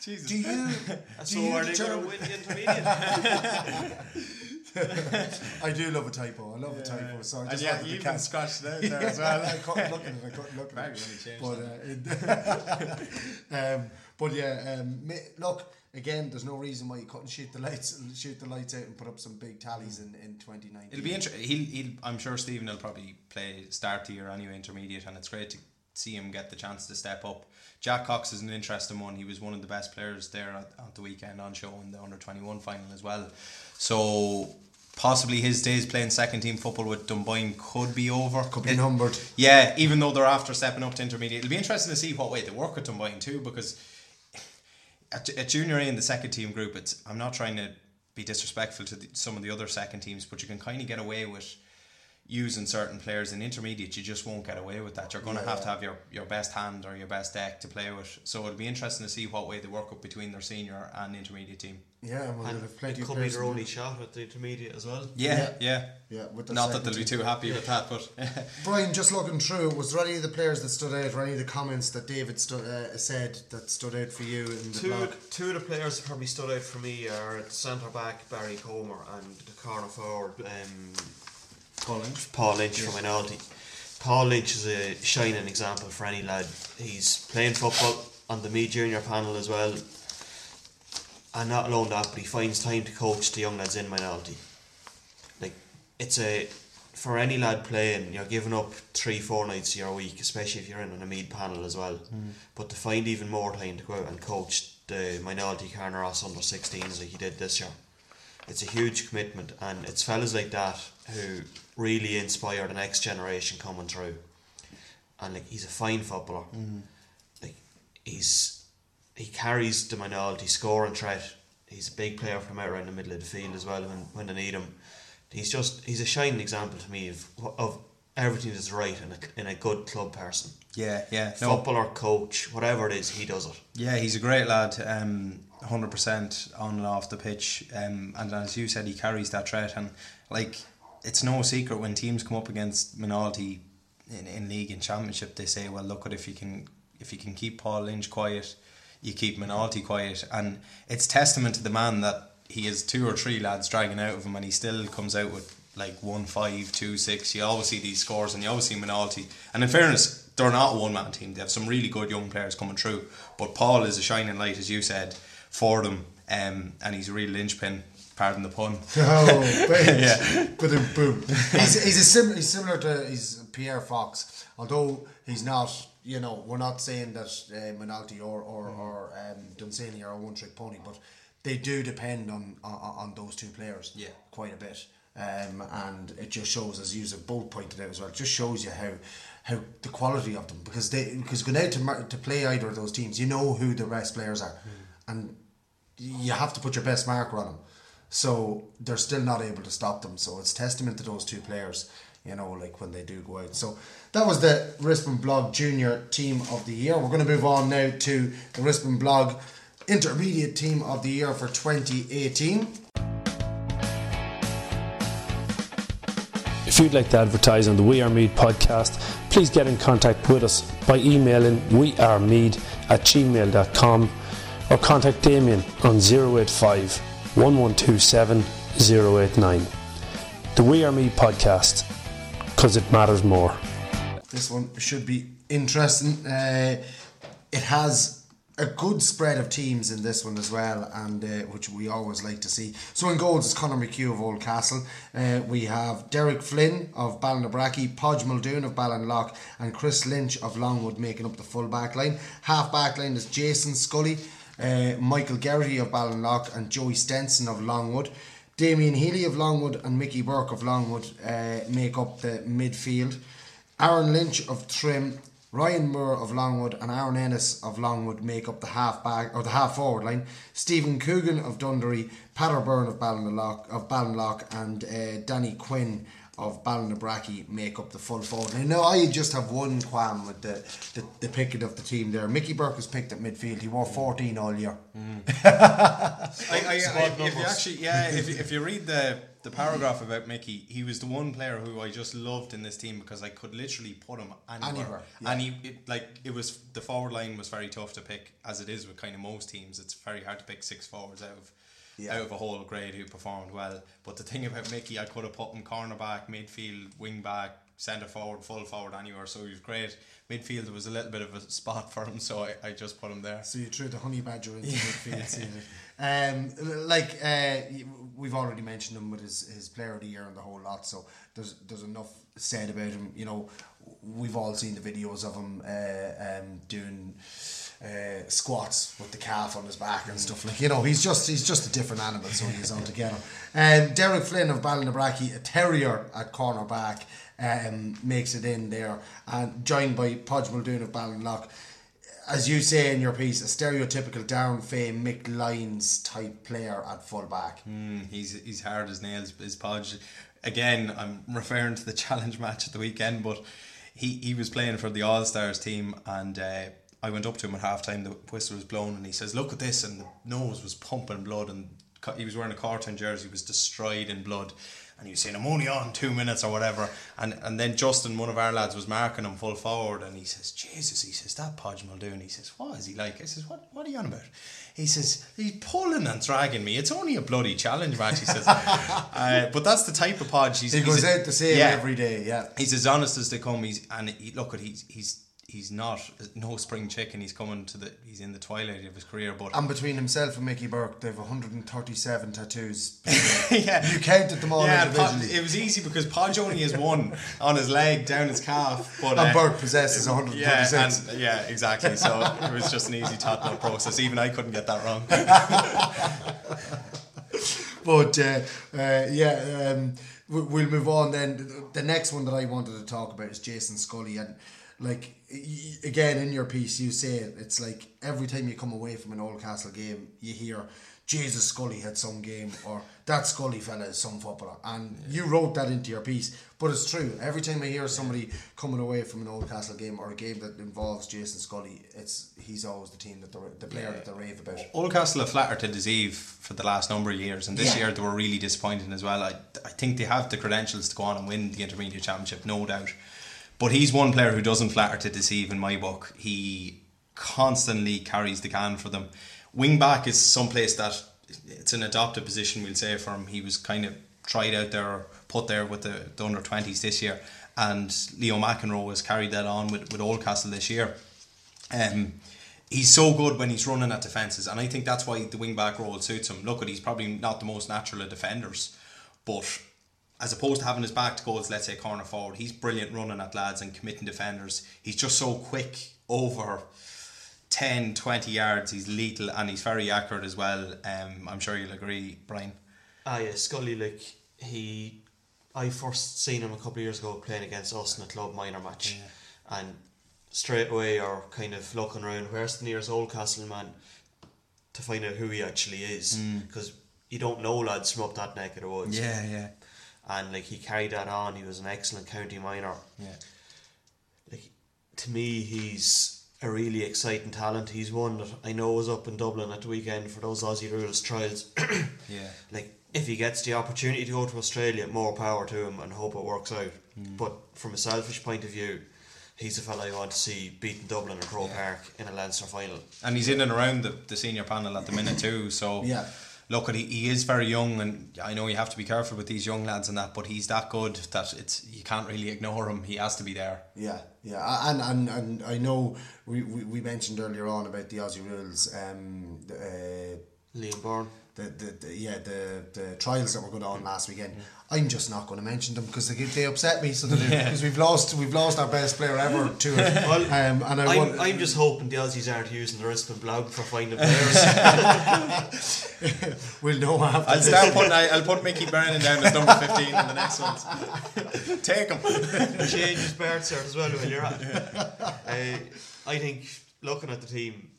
Jesus. Do you? So do you are they going to win the intermediate? I do love a typo. I love a typo. So I And just yeah, you even scratched out Yeah, there as well. I couldn't look at it. I couldn't look at it. when he changed But, uh, um, but yeah, um, look again. There's no reason why you couldn't shoot the lights, shoot the lights out, and put up some big tallies in, in 2019. It'll be interesting. He'll, he'll, I'm sure Stephen will probably play start year anyway, intermediate, and it's great to see him get the chance to step up. Jack Cox is an interesting one. He was one of the best players there at, at the weekend on show in the under 21 final as well. So possibly his days playing second team football with Dunboyne could be over. Could be It- numbered. Yeah, even though they're after stepping up to intermediate. It'll be interesting to see what way they work with Dunboyne too, because at, at junior A in the second team group, it's I'm not trying to be disrespectful to the, some of the other second teams, but you can kind of get away with using certain players in intermediate. You just won't get away with that. You're going to Yeah, have to have your, your best hand or your best deck to play with. So it'll be interesting to see what way they work up between their senior and intermediate team. Yeah, and we'll And have plenty it could be their only shot at the intermediate as well. Yeah, yeah. Yeah, with the Not that they'll be too happy with that, but Brian, just looking through, was there any of the players that stood out, or any of the comments that David stu- uh, said that stood out for you in the Two, blog? two of the players that probably stood out for me are centre back Barry Comer and the corner forward um, Paul Lynch. Paul Lynch from Moynalty. Paul Lynch is a shining example for any lad. He's playing football on the Meath junior panel as well. And not alone that, but he finds time to coach the young lads in Moynalty. Like it's a for any lad playing, you're giving up three, four nights of your week, especially if you're in on a panel as well. Mm. But to find even more time to go out and coach the Moynalty Carnaross under 16s like he did this year, it's a huge commitment, and it's fellas like that who really inspire the next generation coming through. And like he's a fine footballer. Mm. Like he's he carries the Moynalty scoring threat. He's a big player from out around the middle of the field as well when, when they need him. He's just he's a shining example to me of of everything that's right in a, in a good club person. yeah, yeah. No, Footballer, coach, whatever it is, he does it. Yeah, he's a great lad, um, 100% on and off the pitch. Um, and as you said, he carries that threat. And, like, it's no secret when teams come up against Moynalty in, in league and championship, they say, well, look at if you can if you can keep Paul Lynch quiet, you keep Moynalty quiet. And it's testament to the man that he has two or three lads dragging out of him and he still comes out with like one five, two six. You always see these scores and you always see Moynalty. And in fairness, they're not a one man team. They have some really good young players coming through. But Paul is a shining light, as you said, for them. Um, and he's a real linchpin. Pardon the pun. Oh. Yeah. But boom. He's, he's, a sim- he's similar to he's Pierre Fox, although he's not. You know, we're not saying that uh, or or, or um, Dunsany are a one trick pony, but they do depend on, on on those two players. Yeah. quite a bit. Um, and it just shows, as you have both pointed out as well, it just shows you how how the quality of them because they because going out to mar- to play either of those teams, you know who the best players are, and you have to put your best marker on them. So they're still not able to stop them. So it's testament to those two players, you know, like when they do go out. So that was the Rispin Blog Junior Team of the Year. We're going to move on now to the Rispin Blog Intermediate Team of the Year for 2018. If you'd like to advertise on the We Are Meath podcast, please get in contact with us by emailing wearemeath at gmail.com or contact Damien on 085 1127 089. The We Are Meath podcast, because it matters more. This one should be interesting. Uh, it has a good spread of teams in this one as well, and uh, which we always like to see. So in goals is Conor McHugh of Oldcastle. Uh, we have Derek Flynn of Ballinabrackey, Podge Muldoon of Ballinlough, and Chris Lynch of Longwood making up the full back line. Half back line is Jason Scully, uh, Michael Gerrity of Ballinlough, and Joey Stenson of Longwood. Damien Healy of Longwood and Mickey Burke of Longwood uh, make up the midfield. Aaron Lynch of Trim, Ryan Moore of Longwood, and Aaron Ennis of Longwood make up the half back or the half forward line. Stephen Coogan of Dunderry, Patter Byrne of Ballinlough of Ballinlough, and uh, Danny Quinn of Ballinabrackey make up the full forward. line. Now I just have one qualm with the, the the picking of the team there. Mickey Burke was picked at midfield. He wore fourteen all year. Mm. I, I, I, if you actually, yeah, if, you- if you read the the paragraph about Mickey, he was the one player who I just loved in this team because I could literally put him anywhere, Anywhere, yeah. and he it, like it was the forward line was very tough to pick as it is with kind of most teams. It's very hard to pick six forwards out of. Yeah. Out of a whole grade who performed well, but the thing about Mickey, I could have put him cornerback, midfield, wing back, centre forward, full forward, anywhere. So he was great. Midfield was a little bit of a spot for him, so I, I just put him there. So you threw the honey badger into midfield. seeing it. Um, like uh, we've already mentioned him with his, his player of the year and the whole lot. So there's there's enough said about him. You know, we've all seen the videos of him uh, um, doing uh, squats with the calf on his back and stuff like. You know, he's just he's just a different animal. So he's altogether. Um, Derek Flynn of Ballinabrackey, a terrier at cornerback. Um, makes it in there and joined by Podge Muldoon of Ballinlough as you say in your piece, a stereotypical Darren Fay Mick Lyons type player at fullback. Mm, he's he's hard as nails. His podge. Again, I'm referring to the challenge match at the weekend, but he, he was playing for the All Stars team, and uh, I went up to him at half time. The whistle was blown, and he says, "Look at this!" And the nose was pumping blood, and he was wearing a cartoon jersey. He was destroyed in blood. And he was saying, I'm only on two minutes or whatever. And and then Justin, one of our lads, was marking him full forward. And he says, Jesus, he says, that Podge Muldoon. He says, what is he like? I says, what, what are you on about? He says, he's pulling and dragging me. It's only a bloody challenge match, he says. uh, but that's the type of Podge. He's, He he's goes a- out the same yeah. every day, yeah. He's as honest as they come. He's and he, look at he's he's he's not no spring chicken. He's coming to the he's in the twilight of his career. But And between himself and Mickey Burke, they've 137 tattoos. yeah, You counted them all yeah. Pod, it was easy because Podge only has one on his leg down his calf. But And uh, Burke possesses yeah, 136. and, yeah, exactly. So it was just an easy nut process. Even I couldn't get that wrong. but uh, uh, yeah, um, we- we'll move on then. The- The next one that I wanted to talk about is Jason Scully, and like again in your piece, you say it. It's like every time you come away from an Oldcastle game, you hear Jesus Scully had some game, or that Scully fella is some footballer, and you wrote that into your piece. But it's true. Every time I hear somebody coming away from an Oldcastle game or a game that involves Jason Scully, it's he's always the team that the the player that they rave about. Oldcastle have flattered to deceive for the last number of years, and this Yeah. year they were really disappointing as well. I, I think they have the credentials to go on and win the intermediate championship, no doubt. But he's one player who doesn't flatter to deceive in my book. He constantly carries the can for them. Wing back is someplace that it's an adopted position, we'll say, for him. He was kind of tried out there, put there with the, the under 20s this year, and Leo McEnroe has carried that on with, with Oldcastle this year. Um, he's so good when he's running at defences, and I think that's why the wing back role suits him. Look at he's probably not the most natural of defenders, but as opposed to having his back to goals, let's say corner forward, he's brilliant running at lads and committing defenders. He's just so quick over 10, 20 yards. He's lethal and he's very accurate as well. Um, I'm sure you'll agree, Brian. Ah, yeah, Scully, like, he. I first seen him a couple of years ago playing against us in a club minor match. And straight away, you're kind of looking around, where's the nearest Oldcastle man to find out who he actually is? Because you don't know lads from up that neck of the woods. Yeah, yeah. And, like, he carried that on. He was an excellent county minor. Yeah. like to me he's a really exciting talent. He's one that I know was up in Dublin at the weekend for those Aussie rules trials. Yeah. like if he gets the opportunity to go to Australia, more power to him and hope it works out. Hmm. But from a selfish point of view, he's the fella I want to see beating Dublin at Croke Park in a Leinster final. and he's in and around the, the senior panel at the minute too. So Yeah. Look, he, he is very young, and I know you have to be careful with these young lads and that, but he's that good that it's you can't really ignore him. He has to be there. Yeah, yeah, and and, and I know we, we, we mentioned earlier on about the Aussie rules. Um, the, uh, Liam Byrne. The, the, the yeah the the trials that were going on last weekend. I'm just not going to mention them because they they upset me. So that because we've lost we've lost our best player ever to it. Well, um, and I I'm, want, I'm just hoping the Aussies aren't using the Rispen blog for finding players. we'll know after. I'll this. start putting. I, I'll put Mickey Brennan down as number fifteen in the next ones. Take him. Change his birth cert as well while you're at it. Uh, I think looking at the team,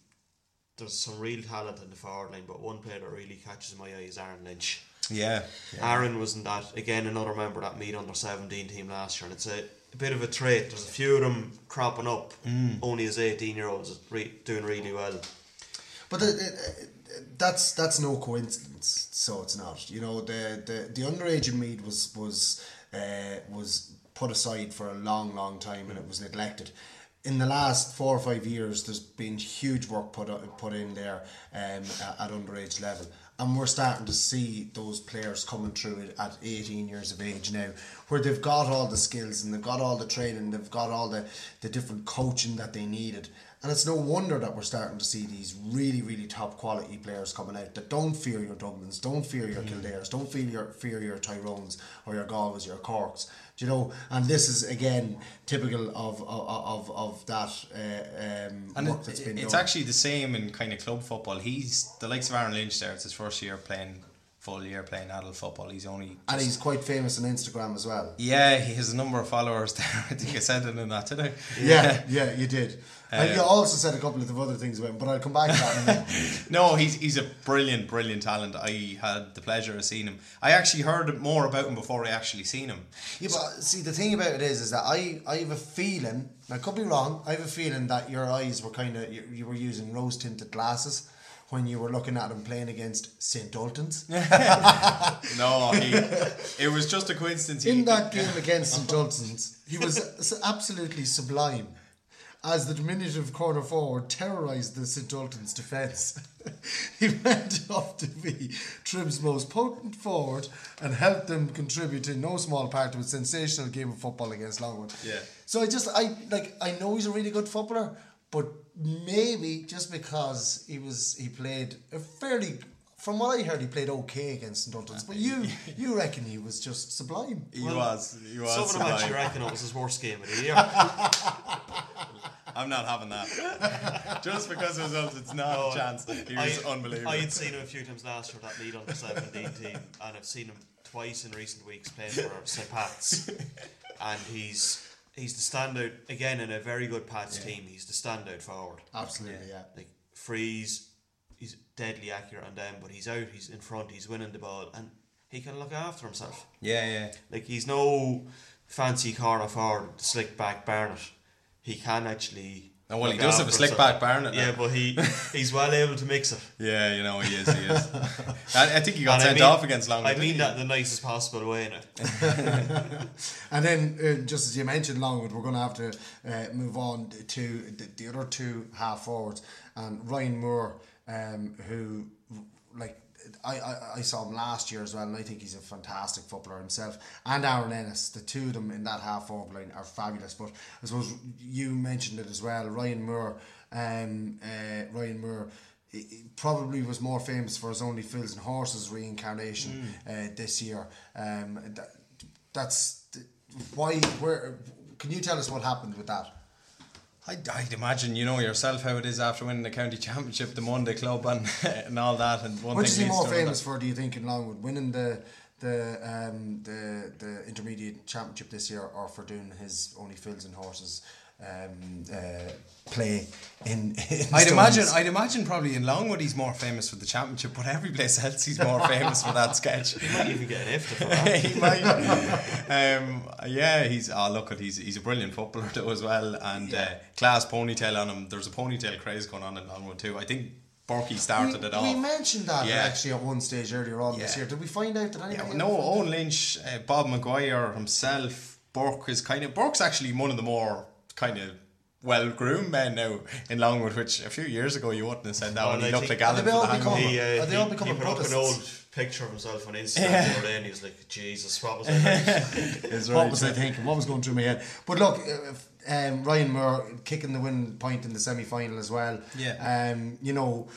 there's some real talent in the forward line, but one player that really catches my eye is Aaron Lynch. Yeah. Aaron wasn't that again another member that Meath under seventeen team last year, and it's a, a bit of a trait. There's a few of them cropping up, only as eighteen year olds re- doing really well. But the, the, that's that's no coincidence. So it's not. You know, the the, the underage in Meath was was uh, was put aside for a long, long time, and it was neglected. In the last four or five years, there's been huge work put put in there um, at, underage level, and we're starting to see those players coming through at 18 years of age now, where they've got all the skills and they've got all the training, they've got all the the different coaching that they needed. And it's no wonder that we're starting to see these really, really top quality players coming out that don't fear your Dublins, don't fear your Kildares, don't fear your fear your Tyrones or your Galways, your Corks. Do you know? And this is again typical of of, of, of that uh, um, And work it, that's been it's done. actually the same in kind of club football. He's the likes of Aaron Lynch there. It's his first year playing full year playing adult football. He's only and he's quite famous on Instagram as well. yeah. He has a number of followers there. I think I said it in that, I? Yeah, yeah, you did. and Uh, you also said a couple of other things about him, but I'll come back to that in a minute. No, he's he's a brilliant, brilliant talent. I had the pleasure of seeing him. I actually heard more about him before I actually seen him. Yeah, but see, the thing about it is, is that I, I have a feeling. I could be wrong. I have a feeling that your eyes were kind of you, you were using rose tinted glasses when you were looking at him playing against St Dalton's. No, he, it was just a coincidence. He, In that game against St Dalton's, he was absolutely sublime. As the diminutive corner forward terrorised the St Dalton's defence, he went up to be Trim's most potent forward and helped them contribute in no small part to a sensational game of football against Longwood. Yeah. So I just I like I know he's a really good footballer, but maybe just because he was he played a fairly from what I heard he played okay against St Dalton's. But you you reckon he was just sublime. he was. He was. Some of them sublime. actually reckon it was his worst game of the year. I'm not having that. Just because it was us, it's not No, a chance. He was unbelievable. I had seen him a few times last year that lead on the 17 team, and I've seen him twice in recent weeks playing for St Pat's, and he's he's the standout again in a very good Pats team. He's the standout forward. Absolutely, yeah. Like freeze, he's deadly accurate on them, but he's out, he's in front, he's winning the ball, and he can look after himself. yeah, yeah. Like he's no fancy corner forward, slick back Barnett. He can actually. Oh, well, he does have a slick back Barnett now. Yeah, but he he's well able to mix it. Yeah, you know he is. He is. I, I think he got And I sent mean- off against Longwood. I mean he? that in the nicest possible way. Now. And then, uh, just as you mentioned, Longwood, we're going to have to uh, move on to the, the other two half forwards. And Ryan Moore, um, who, like, I, I, I saw him last year as well, and I think he's a fantastic footballer himself. And Aaron Ennis, the two of them in that half forward line are fabulous. But I suppose you mentioned it as well. Ryan Moore, um, uh, Ryan Moore probably was more famous for his Only Fools and Horses reincarnation uh, this year. Um, that, that's why. Where can you tell us what happened with that? I'd, I'd imagine you know yourself how it is after winning the county championship, the Monday club, and and all that. And one Which thing is he more famous for? Do you think in Longwood winning the the um, the the intermediate championship this year, or for doing his Only Fools and Horses um, uh, play in? in I'd Stones? imagine. I'd imagine probably in Longwood he's more famous for the championship, but every place else he's more famous for that sketch. He might even get an IFTA for that. he might. Um, yeah, he's. Oh, look at he's he's a brilliant footballer though as well, and uh, class ponytail on him. There's a ponytail craze going on in Longwood too. I think Borky started we, it off. We mentioned that Yeah. actually at one stage earlier on this year. Did we find out that Yeah, no, Owen Lynch, uh, Bob Maguire himself, Burke is kind of Burke's actually one of the more kind of well groomed men now in Longwood, which a few years ago you wouldn't have said that Well, when he looked like Alan they for all become- hangover. He, uh, Are they all he, becoming he put up an old picture of himself on Instagram Yeah. the other day and he was like, Jesus, what was I like? Is what was. I thinking? What was going through my head? But look, uh, if, um, Ryan Moore kicking the win point in the semi final as well. Yeah. Um, you know,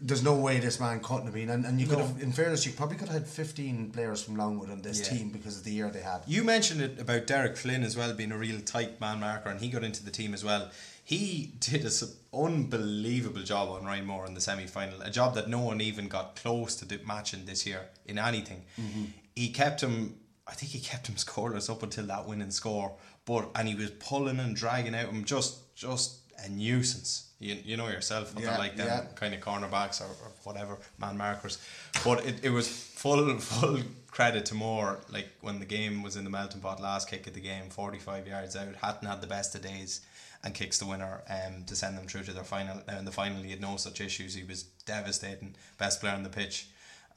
there's no way this man couldn't have been. And, and you could have, in fairness, you probably could have had 15 players from Longwood on this Yeah. team because of the year they had. You mentioned it about Derek Flynn as well being a real tight man marker, and he got into the team as well. He did a s- unbelievable job on Ryan Moore in the semi final, a job that no one even got close to do, matching this year in anything. Mm-hmm. He kept him, I think he kept him scoreless up until that winning score, but and he was pulling and dragging out him just just a nuisance. You, you know yourself Yeah, like them yeah. kind of cornerbacks or, or whatever man markers. But it, it was full full credit to Moore. Like when the game was in the melting pot, last kick of the game, forty five yards out, hadn't had the best of days, and kicks the winner um, to send them through to their final. Now in the final, he had no such issues. He was devastating, best player on the pitch,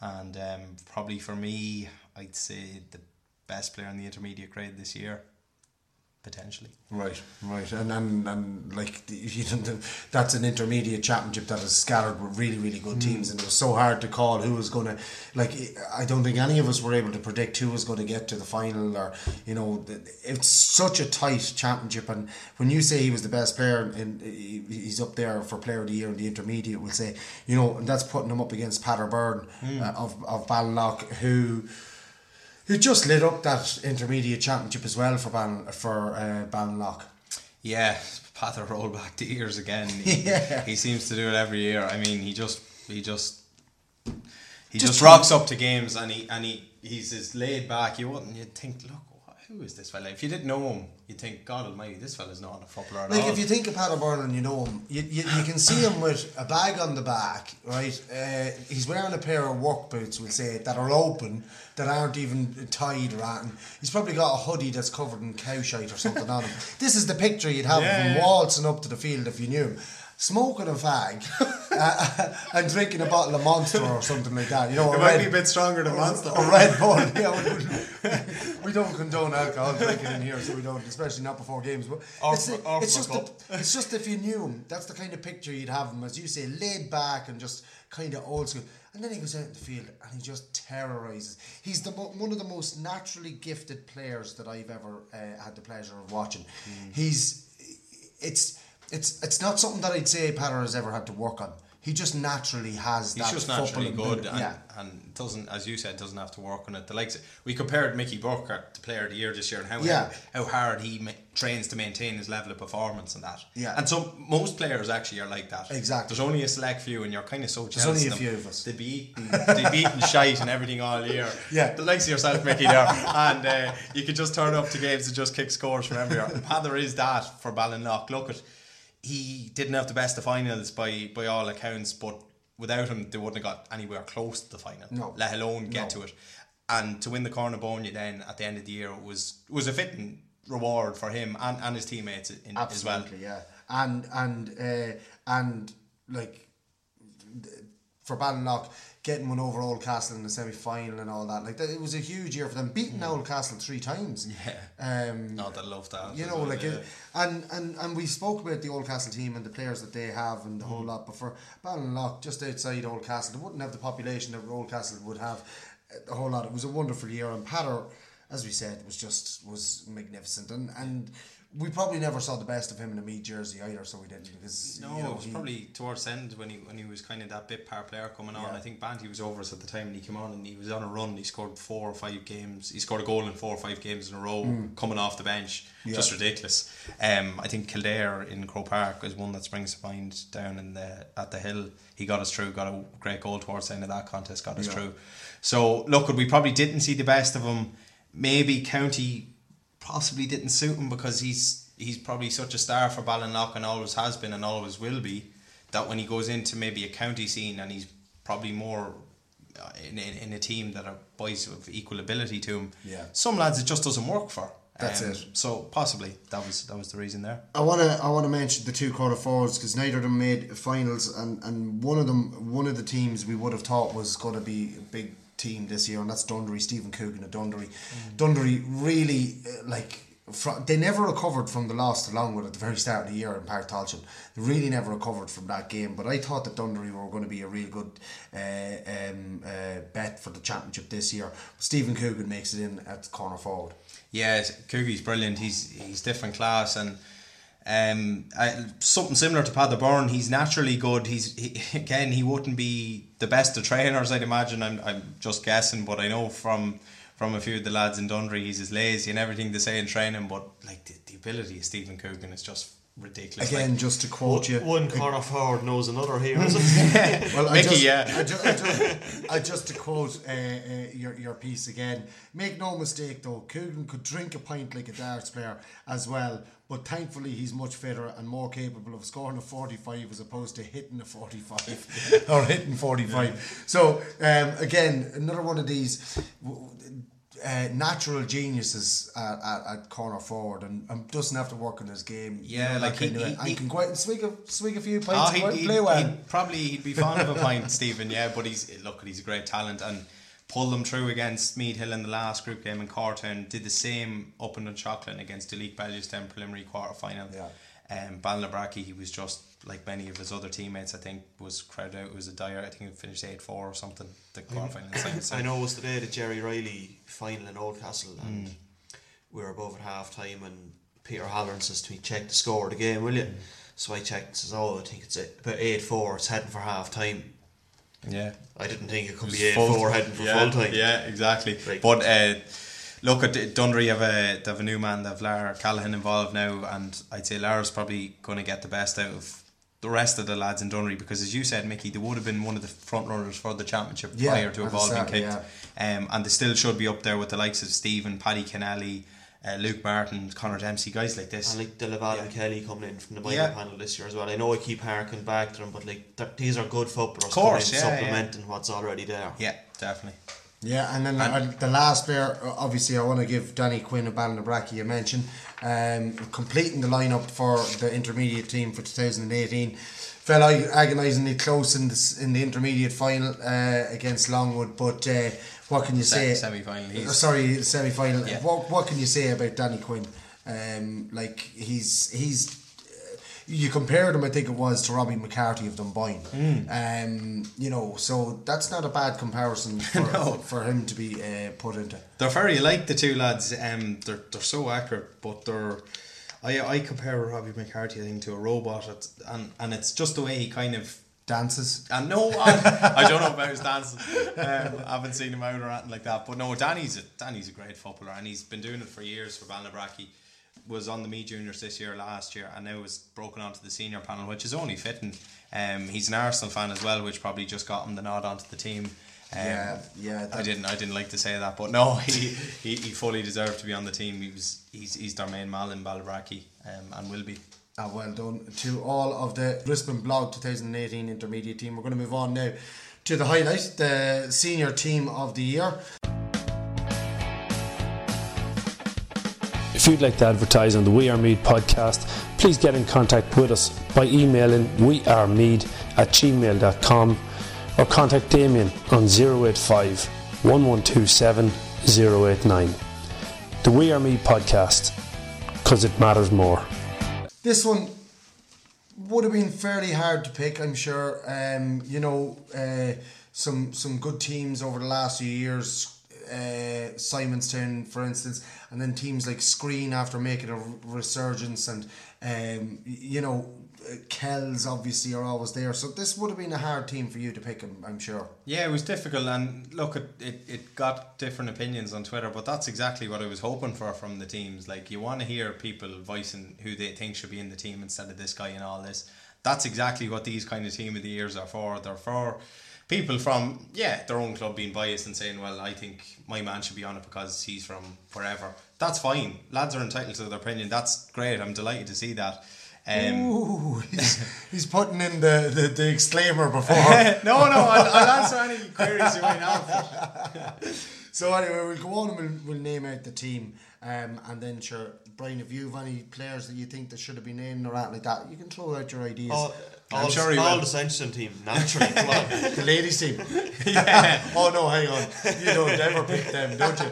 and um, probably for me, I'd say the best player in the intermediate grade this year, potentially. Right, right, and and, and like the- you know, that's an intermediate championship that is scattered with really really good teams, and it was so hard to call who was going to. Like, I don't think any of us were able to predict who was going to get to the final, or you know, it's such a tight championship. And when you say he was the best player, and he's up there for player of the year in the intermediate, we'll say, you know, and that's putting him up against Patter Byrne uh, of of Ballinlough, who who just lit up that intermediate championship as well for Ban for uh, Ballinlough. Yeah, Pather roll back the ears again. He, Yeah. he seems to do it every year. I mean, he just he just he Just just, rocks up to games and he and he he's as laid back. You wouldn't you'd think, look, who is this fella? If you didn't know him, you'd think, God Almighty, this fella's not a footballer at Like all. if you think of Pat O'Byrne and you know him, you, you, you can see him with a bag on the back, right? Uh, he's wearing a pair of work boots, we'll say, that are open, that aren't even tied or anything. He's probably got a hoodie that's covered in cow shite or something on him. This is the picture you'd have Yeah, of him yeah. waltzing up to the field if you knew him. Smoking a fag uh, and drinking a bottle of Monster or something like that. You know, it might red- be a bit stronger than Monster. Or Red Bull. Yeah, we, don't- condone alcohol drinking in here, so we don't, especially not before games. But Or it's, for- it's just the, it's just if you knew him, that's the kind of picture you'd have him, as you say, laid back and just kind of old school. And then he goes out in the field and he just terrorizes. He's the mo- one of the most naturally gifted players that I've ever uh, had the pleasure of watching. Hmm. He's it's it's it's not something that I'd say Patter has ever had to work on. He just naturally has He's that just naturally good and, yeah. and doesn't, as you said, doesn't have to work on it. The likes we compared Mickey Burkhardt to Player of the Year this year and how Yeah. how, hard he ma- trains to maintain his level of performance and that. Yeah. And so most players actually are like that. Exactly. There's only a select few, and you're kind of so There's only a them. few of us. They be eating, they be eating shite and everything all year. Yeah. The likes of yourself, Mickey, there, and uh, you could just turn up to games and just kick scores from everywhere. Pather is that for Ballinlough. Look at, he didn't have the best of finals by by all accounts, but without him, they wouldn't have got anywhere close to the final. No. Let alone get No. to it. And to win the corner Bonia then at the end of the year was was a fitting reward for him and, and his teammates in, as well. Absolutely, yeah. And and uh, and like for Ballinlough getting one over Oldcastle in the semi final and all that, like that, it was a huge year for them. Beating Oldcastle three times. Mm. Yeah. Um, Not that love that. you know, like, yeah. it, and and and we spoke about the Oldcastle team and the players that they have and the Mm. whole lot. But for Ballinlough, just outside Oldcastle, they wouldn't have the population that Oldcastle would have. A whole lot. It was a wonderful year, and Patter, as we said, was just was magnificent, and and we probably never saw the best of him in a Meath jersey either, so we didn't because No, you know, it was he- probably towards the end when he when he was kind of that bit par player coming on. Yeah. I think Banty was over us at the time and he came on and he was on a run. He scored four or five games. He scored a goal in four or five games in a row coming off the bench. Yeah. Just ridiculous. Um, I think Kildare in Croke Park is one that springs to mind down in the at the hill. He got us through. Got a great goal towards the end of that contest. Got us Yeah. through. So look, we probably didn't see the best of him. Maybe County possibly didn't suit him because he's he's probably such a star for Ballinlough and always has been and always will be that when he goes into maybe a county scene and he's probably more uh, in, in, in a team that are boys of equal ability to him Yeah. some lads it just doesn't work for That's it. so possibly that was that was the reason there I want to I want to mention the two quarter forwards because neither of them made finals, and, and one of them one of the teams we would have thought was going to be a big team this year, and that's Dunderry. Stephen Coogan of Dunderry. Dunderry really uh, like they never recovered from the loss to Longwood at the very start of the year in Páirc Tailteann. They really never recovered from that game. But I thought that Dunderry were going to be a real good uh, um, uh, bet for the championship this year. Stephen Coogan makes it in at corner forward. Yeah, Coogie's brilliant. He's he's different class and um, I, something similar to Paddy Byrne. He's naturally good. He's he, again he wouldn't be the best of trainers. I'd imagine. I'm I'm just guessing, but I know from from a few of the lads in Dunderry, he's as lazy and everything they say in training. But like the, the ability of Stephen Coogan is just ridiculous. Again, like, just to quote you, One corner forward knows another here, is it? Well, I just, yeah. I just, I just, I just to quote uh, uh, your your piece again. Make no mistake, though, Coogan could drink a pint like a darts player as well. But thankfully, he's much fitter and more capable of scoring a forty-five as opposed to hitting a forty-five or hitting forty-five. So um, again, another one of these. Uh, natural geniuses at, at, at corner forward and, and doesn't have to work on his game. you Yeah, know, like he- he- and he- can and swig a swig a few Oh, pints, he'd, out he'd- play well. he'd probably he'd be fond of a pint, Stephen. Yeah, but he's look, he's a great talent and pulled them through against Meath Hill in the last group game in Cortown. Did the same up in the chocolate against Delete Bellewstown preliminary quarter final. Yeah. Um, Ballinabrackey, he was just like many of his other teammates. I think was crowded out. It was a dire. I think it finished eight four or something. The quarter final. So- I know it was the day the Jerry Riley final in Oldcastle and Mm. we were above at half time and Peter Halloran says to me, check the score of the game, will you? Mm. So I checked and says, Oh, I think it's about eight four, it's heading for half time. Yeah. I didn't think it could It be full- four heading for yeah, full time. Yeah, exactly. Right. But uh, look at Dunderry have a they have a new man, they have Lara Callahan involved now, and I'd say Lara's probably going to get the best out of the rest of the lads in Dunderry because, as you said, Mickey, they would have been one of the front runners for the championship Yeah, prior to a being kicked, yeah. um, and they still should be up there with the likes of Stephen, Paddy Kennelly. Uh, Luke Martin, Connor Dempsey, guys like this. And like Delaval Yeah. and Kelly coming in from the minor Yeah. panel this year as well. I know I keep harking back to them, but like these are good footballers Of course, coming in, yeah, yeah. supplementing what's already there. Yeah, definitely. Yeah, and then uh, the last player, uh, obviously, I want to give Danny Quinn and Ballinabrackey you mentioned, um, completing the lineup for the intermediate team for 2018. Fell agonisingly close in the, in the intermediate final uh, against Longwood, but uh, what can you say? semi-final, Uh, sorry, semi final. Yeah. What, what can you say about Danny Quinn? Um, like, he's. he's you compared him, I think it was, to Robbie McCarthy of Dunboyne. Mm. Um, you know, so that's not a bad comparison for, No. for him to be uh, put into. They're very like the two lads. Um, they're they're so accurate, but they're. I I compare Robbie McCarthy I think to a robot, it's, and and it's just the way he kind of dances. And no, I, I don't know about his dances. Um, I haven't seen him out or anything like that. But no, Danny's a, Danny's a great footballer, and he's been doing it for years for Ballinabrackey. Was on the Meath Juniors this year, last year, and now was broken onto the senior panel, which is only fitting. Um, he's an Arsenal fan as well, which probably just got him the nod onto the team. Um, Yeah, yeah, I didn't. I didn't like to say that, but no, he, he, he fully deserved to be on the team. He was. He's he's their main man in Ballinabrackey, um, and will be. Ah, well done to all of the Rispin Blog 2018 intermediate team. We're going to move on now to the highlight, the senior team of the year. If you'd like to advertise on the We Are Meath podcast, please get in contact with us by emailing wearemeath at gmail.com or contact Damien on 085 1127 089. The We Are Meath podcast, because it matters more. This one would have been fairly hard to pick, I'm sure. Um, you know, uh, some some good teams over the last few years. Uh, Simonstown, for instance, and then teams like Skryne after making a resurgence, and um, you know, Uh, Kells obviously are always there. So this would have been a hard team for you to pick, I'm, I'm sure. Yeah, it was difficult, and look, it, it, it got different opinions on Twitter, but that's exactly what I was hoping for from the teams. Like, you want to hear people voicing who they think should be in the team instead of this guy and all this. That's exactly what these kind of team of the years are for. They're for people from, yeah, their own club being biased and saying, well, I think my man should be on it because he's from wherever. That's fine. Lads are entitled to their opinion. That's great. I'm delighted to see that. Um, Ooh, he's, he's putting in the, the, the exclaimer before. no, no, I'll, I'll answer any queries you might have. So anyway, we'll go on and we'll, we'll name out the team, um, and then sure, Brian, if you have any players that you think that should have been in or anything like that, you can throw out your ideas. Oh, All, I'm sure he all will. the Centurion team, naturally. Come on. The ladies team. Yeah. oh no, hang on. You don't ever pick them, don't you?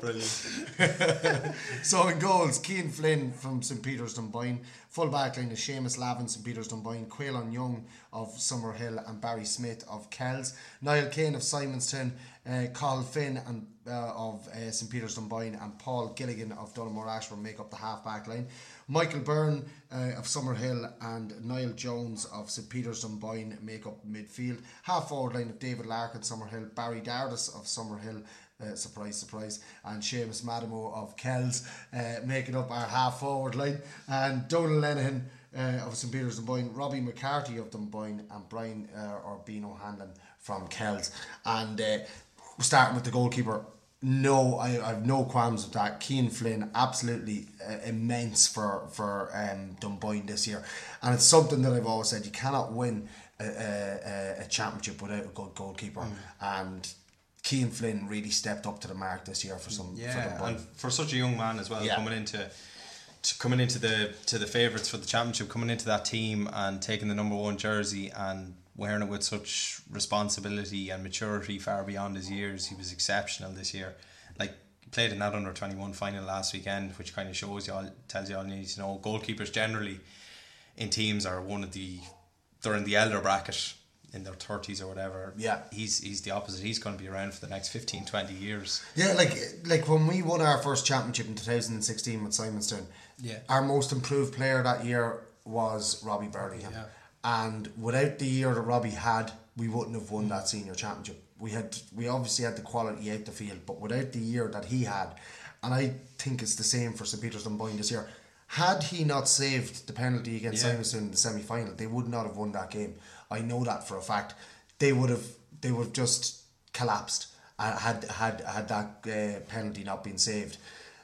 Brilliant. So in goals, Keane Flynn from St Peter's Dunboyne. Full back line is Seamus Lavin, St Peter's Dunboyne. Quaylon Young of Summerhill and Barry Smith of Kells. Niall Kane of Simonstown. Uh, Carl Finn and uh, of uh, St Peter's Dunboyne and Paul Gilligan of Donaghmore Ashbourne make up the half back line. Michael Byrne uh, of Summerhill and Niall Jones of St Peter's Dunboyne make up midfield. Half forward line of David Larkin, Summerhill, Barry Dardis of Summerhill, uh, surprise, surprise, and Seamus Madamo of Kells uh, making up our half forward line, and Donald Lenihan uh, of St. Peter's and Dunboyne, Robbie McCarthy of Dunboyne, and Brian uh, Urbino Hanlon from Kells. And uh, starting with the goalkeeper, no, I, I have no qualms with that. Keane Flynn, absolutely uh, immense for for um, Dunboyne this year, and it's something that I've always said: you cannot win a, a, a championship without a good goalkeeper, and Keane Flynn really stepped up to the mark this year for some for Yeah, Dunboyne. and for such a young man as well, Yeah. coming into to coming into the to the favourites for the championship, coming into that team and taking the number one jersey and wearing it with such responsibility and maturity far beyond his years, he was exceptional this year. Like played in that under twenty one final last weekend, which kind of shows you all tells you all you need to know. Goalkeepers generally in teams are one of the they're in the elder bracket in their thirties or whatever. Yeah. He's he's the opposite. He's gonna be around for the next 15, 20 years. Yeah, like like when we won our first championship in 2016 with Simonstown, Yeah. our most improved player that year was Robbie Birmingham. Yeah. And without the year that Robbie had, we wouldn't have won that senior championship. We had we obviously had the quality out the field, but without the year that he had, and I think it's the same for St Peter's Dunboyne this year. Had he not saved the penalty against Yeah. Simonstown in the semi final, they would not have won that game. I know that for a fact. They would have they would have just collapsed uh, had had had that uh, penalty not been saved,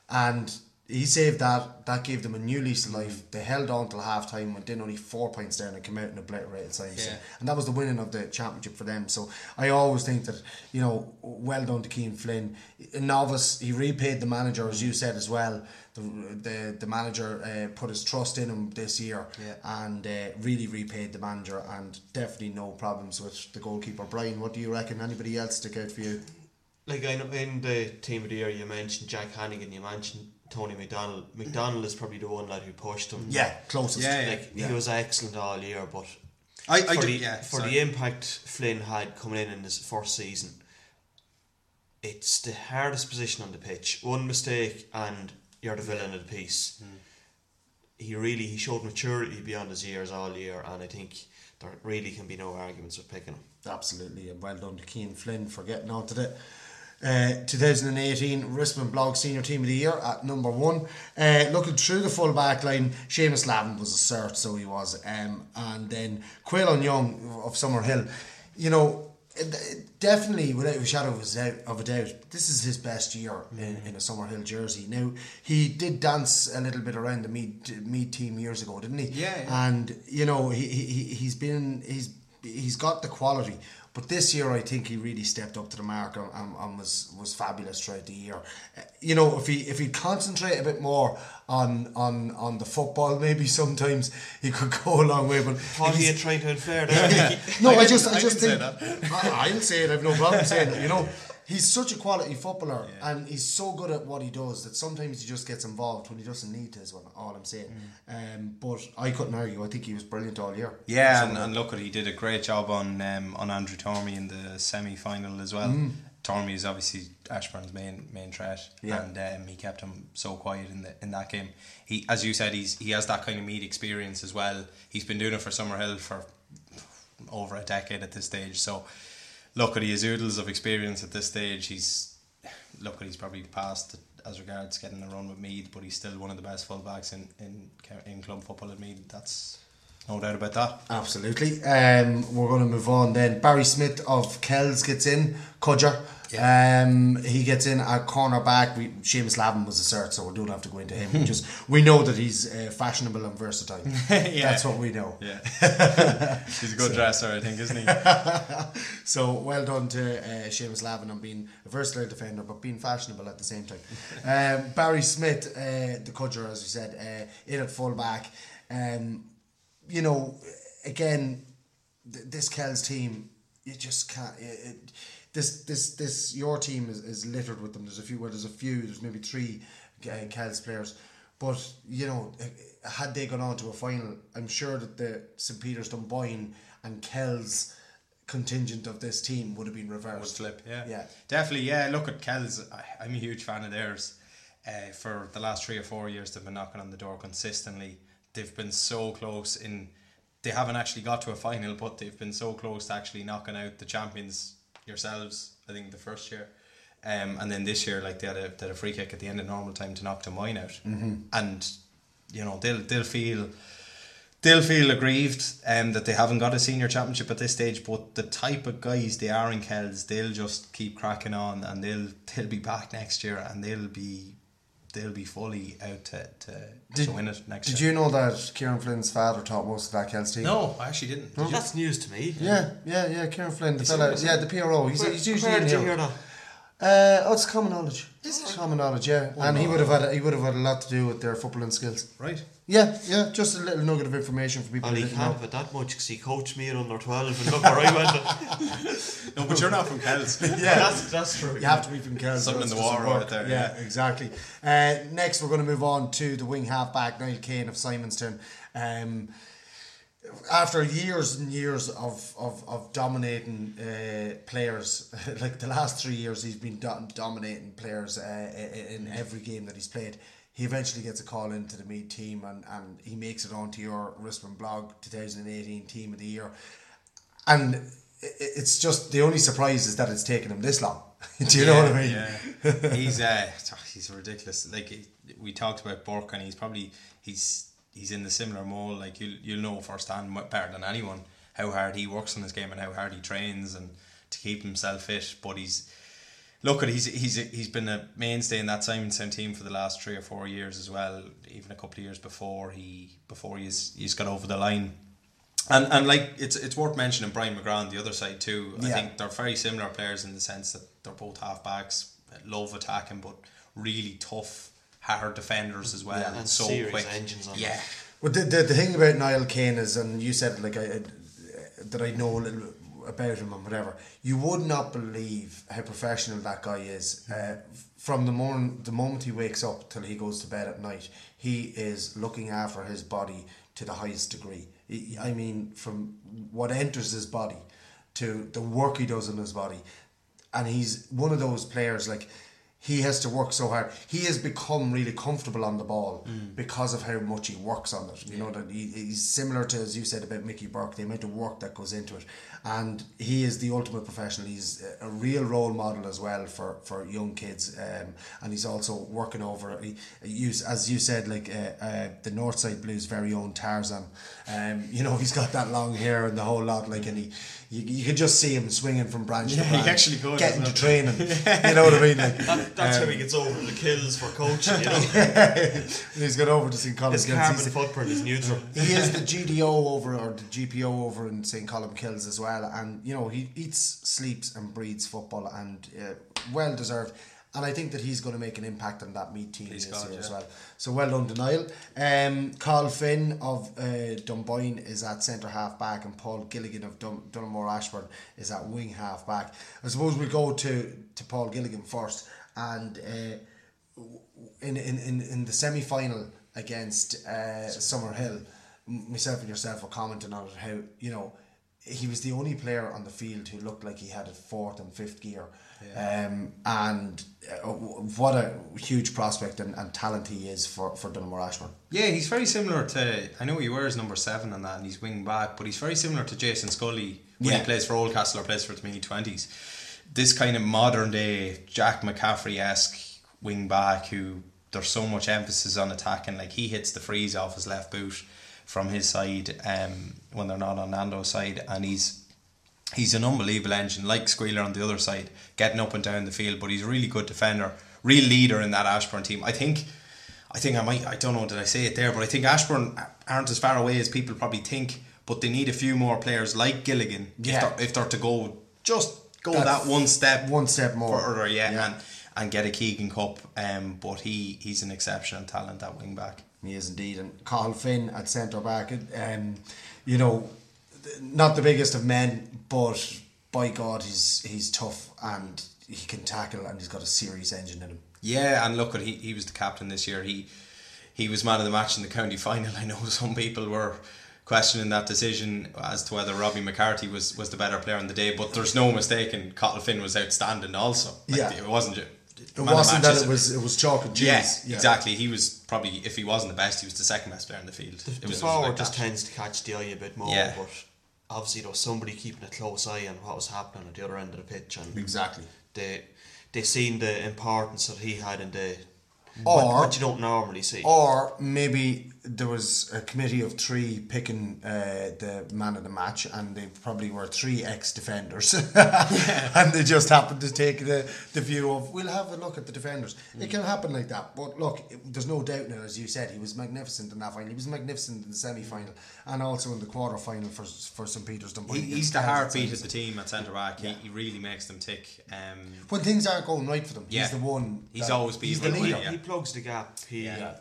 and he saved that. That gave them a new lease of life. They held on till half time, went in only four points down, and came out and obliterated Simonstown. Yeah. And that was the winning of the championship for them. So I always think that you know, well done to Keane Flynn. A novice, he repaid the manager, as you said as well. The the, the manager uh, put his trust in him this year, Yeah. and uh, really repaid the manager, and definitely no problems with the goalkeeper. Brian, what do you reckon? Anybody else stick out for you? Like I know in the team of the year, you mentioned Jack Hannigan, you mentioned Tony McDonald. McDonald is probably the one lad who pushed him. Yeah, closest. Yeah, yeah. like yeah. he was excellent all year, but I, I for, do, the, yeah, for sorry. the impact Flynn had coming in in his first season, it's the hardest position on the pitch. One mistake and you're the villain of the piece. Hmm. He really he showed maturity beyond his years all year, and I think there really can be no arguments with picking him. Absolutely, and well done to Keane Flynn for getting on to the uh, 2018 Rispin Blog Senior Team of the Year at number one. Uh, looking through the full back line, Seamus Lavin was a cert, so he was. Um, and then Caolan Young of Summerhill. You know, it, it definitely, without a shadow of a, doubt, of a doubt, this is his best year in, in a Summerhill jersey. Now, he did dance a little bit around the Meath, Meath team years ago, didn't he? Yeah, yeah. And, you know, he, he- he's been, he's he's got the quality. But this year, I think he really stepped up to the mark and, and, and was was fabulous throughout the year. Uh, You know, if he if he concentrate a bit more on on on the football, maybe sometimes he could go a long way. But Thought if he he's- had tried to infer there. no, I, I just, I I just didn't think say I, I'll say it. I've no problem saying it. You know, he's such a quality footballer, and he's so good at what he does that sometimes he just gets involved when he doesn't need to. Is what all I'm saying. Um, but I couldn't argue. I think he was brilliant all year. Yeah, and, and look, at he did a great job on um, on Andrew Tormey in the semi final as well. Mm. Tormey is obviously Ashbourne's main main threat, Yeah. and um, he kept him so quiet in the in that game. He, as you said, he's he has that kind of Meath experience as well. He's been doing it for Summerhill for over a decade at this stage. So, look, at has oodles of experience at this stage. He's look, at he's probably past as regards getting a run with Meath, but he's still one of the best fullbacks in in in club football at Meath. That's no doubt about that. Absolutely. Um, we're going to move on then. Barry Smith of Kells gets in. Cudger. Um, he gets in at cornerback. We Seamus Lavin was a cert, so we don't have to go into him. We just we know that he's uh, fashionable and versatile. yeah. That's what we know. Yeah, he's a good dresser, I think, isn't he? So well done to uh, Seamus Lavin on being a versatile defender, but being fashionable at the same time. Um, Barry Smith, uh, the Cudger, as we said, uh, in at full back. Um, you know, again, th- this Kells team, you just can't. It, it, this this this your team is, is littered with them. There's a few. Well, there's a few. There's maybe three uh, Kells players. But you know, uh, had they gone on to a final, I'm sure that the St Peter's Dunboyne and Kells contingent of this team would have been reversed. Would flip, yeah. Yeah. Definitely, yeah. Look at Kells. I, I'm a huge fan of theirs. Uh, for the last three or four years, they've been knocking on the door consistently. They've been so close in. They haven't actually got to a final, but they've been so close to actually knocking out the champions yourselves. I think the first year, um, and then this year, like they had a, they had a free kick at the end of normal time to knock Dunboyne out, mm-hmm. and you know they'll they'll feel they'll feel aggrieved um, that they haven't got a senior championship at this stage. But the type of guys they are in Kells, they'll just keep cracking on, and they'll they'll be back next year, and they'll be they'll be fully out to to, Did, to win it next year. did year. you know that Kieran Flynn's father taught most of that Kells team? No, I actually didn't. Did you? That's news to me. Yeah, yeah, yeah. Kieran Flynn, the Is fella, yeah, the PRO. He's, Where- he's usually where in did you here. hear that? Uh, oh, it's common knowledge. Is it common knowledge? Yeah, and he would have had he would have had a lot to do with their footballing skills. Right. Yeah, yeah. Just a little nugget of information for people Well, he can't know. have it that much because he coached me at under 12 and look where I went. No, but you're not from Kells. Yeah. that's, that's true. You have to be from Kells. Something in the water work. right there, Yeah, yeah. exactly. Uh, next, we're going to move on to the wing halfback Niall Kane of Simonstown. Um, after years and years of of, of dominating uh, players, like the last three years, he's been do- dominating players uh, in every game that he's played. He eventually gets a call into the Meath team, and, and he makes it onto your Rispin blog 2018 Team of the Year. And it's just the only surprise is that it's taken him this long. Do you know what I mean? Yeah. he's uh, he's ridiculous. Like we talked about Burke, and he's probably he's he's in the similar mold. Like you'll you'll know firsthand better than anyone how hard he works on his game and how hard he trains and to keep himself fit. But he's look at he's he's he's been a mainstay in that Simonstown team for the last three or four years as well. Even a couple of years before he before he's he's got over the line. And and like it's it's worth mentioning Brian McGrath on the other side too. I Yeah. think they're very similar players in the sense that they're both halfbacks, love attacking, but really tough, hard defenders as well. Yeah, and, and so quick. engines on yeah. Well, the, the, the thing about Niall Kane is, and you said like I, I- that I know a little about him and whatever. You would not believe how professional that guy is. Uh, from the moment the moment he wakes up till he goes to bed at night, he is looking after his body to the highest degree. I mean, from what enters his body to the work he does in his body, and he's one of those players like he has to work so hard. He has become really comfortable on the ball because of how much he works on it. You know that he, he's similar to as you said about Mickey Burke, the amount of work that goes into it, and he is the ultimate professional. He's a- a real role model as well for, for young kids, um, and he's also working over. He, use as you said, like uh, uh, the Northside Blues' very own Tarzan. Um, you know he's got that long hair and the whole lot. Like and he, you, you could just see him swinging from branch Yeah, to he branch, actually could, getting to training. you know what I mean? Like, That, that's um, how he gets over the kills for coaching, you know. he's got over to St. Colum's His carbon footprint is neutral. he is the GDO over or the GPO over in St. Colmcille's as well, and you know he eats, sleeps, and breathes football, and uh, well deserved. And I think that he's going to make an impact on that Meath team Please this God, year as well. So well done, Denial. Um, Carl Finn of uh, Dunboyne is at centre half back, and Paul Gilligan of Dun- Donaghmore Ashbourne is at wing half back. I suppose we go to to Paul Gilligan first, and. Uh, in in, in, in the semi final against uh, Summerhill, m- myself and yourself were commenting on it how you know he was the only player on the field who looked like he had a fourth and fifth gear. Um, and uh, what a huge prospect and, and talent he is for, for Donaghmore Ashbourne. Yeah, he's very similar to. I know he wears number seven on that, and he's wing back, but he's very similar to Jason Scully when Yeah. he plays for Oldcastle or plays for the mini twenties. This kind of modern day Jack McCaffrey esque wing back who there's so much emphasis on attacking. Like he hits the frees off his left boot from his side um, when they're not on Nando's side, and he's he's an unbelievable engine, like Squealer on the other side, getting up and down the field. But he's a really good defender, real leader in that Ashbourne team. I think, I think I might, I don't know, did I say it there? But I think Ashbourne aren't as far away as people probably think. But they need a few more players like Gilligan Yeah. if, they're, if they're to go just go That that, one step, one step more. further, yeah, Yeah. and and get a Keegan Cup. Um, but he he's an exceptional talent at wing back. He is indeed. And Carl Finn at centre back. Um, you know, not the biggest of men, but by God, he's he's tough and he can tackle and he's got a serious engine in him. Yeah, and look, at he he was the captain this year. He he was man of the match in the county final. I know some people were questioning that decision as to whether Robbie McCarthy was, was the better player on the day, but there's no mistake, Cathal Finn was outstanding also. Like, Yeah. it wasn't. It wasn't that it was it was chalk and cheese. Yes, Yeah. exactly. He was probably, if he wasn't the best, he was the second best player in the field. The, It the was- it was forward like just that. tends to catch the eye a bit more, Yeah. but obviously there was somebody keeping a close eye on what was happening at the other end of the pitch, and Exactly. they they seen the importance that he had in the Or- what, what you don't normally see. Or maybe there was a committee of three picking uh, the man of the match, and they probably were three ex defenders, and they just happened to take the, the view of we'll have a look at the defenders. It can happen like that, but look, it, there's no doubt now, as you said, he was magnificent in that final. He was magnificent in the semi final and also in the quarter final for for St Peter's Dunboyne. He, he's the heartbeat of the team at centre back. He, he really makes them tick. Um, When things aren't going right for them, Yeah. he's the one. He's that- always been he's the the leader. leader. he plugs the gap. He Yeah.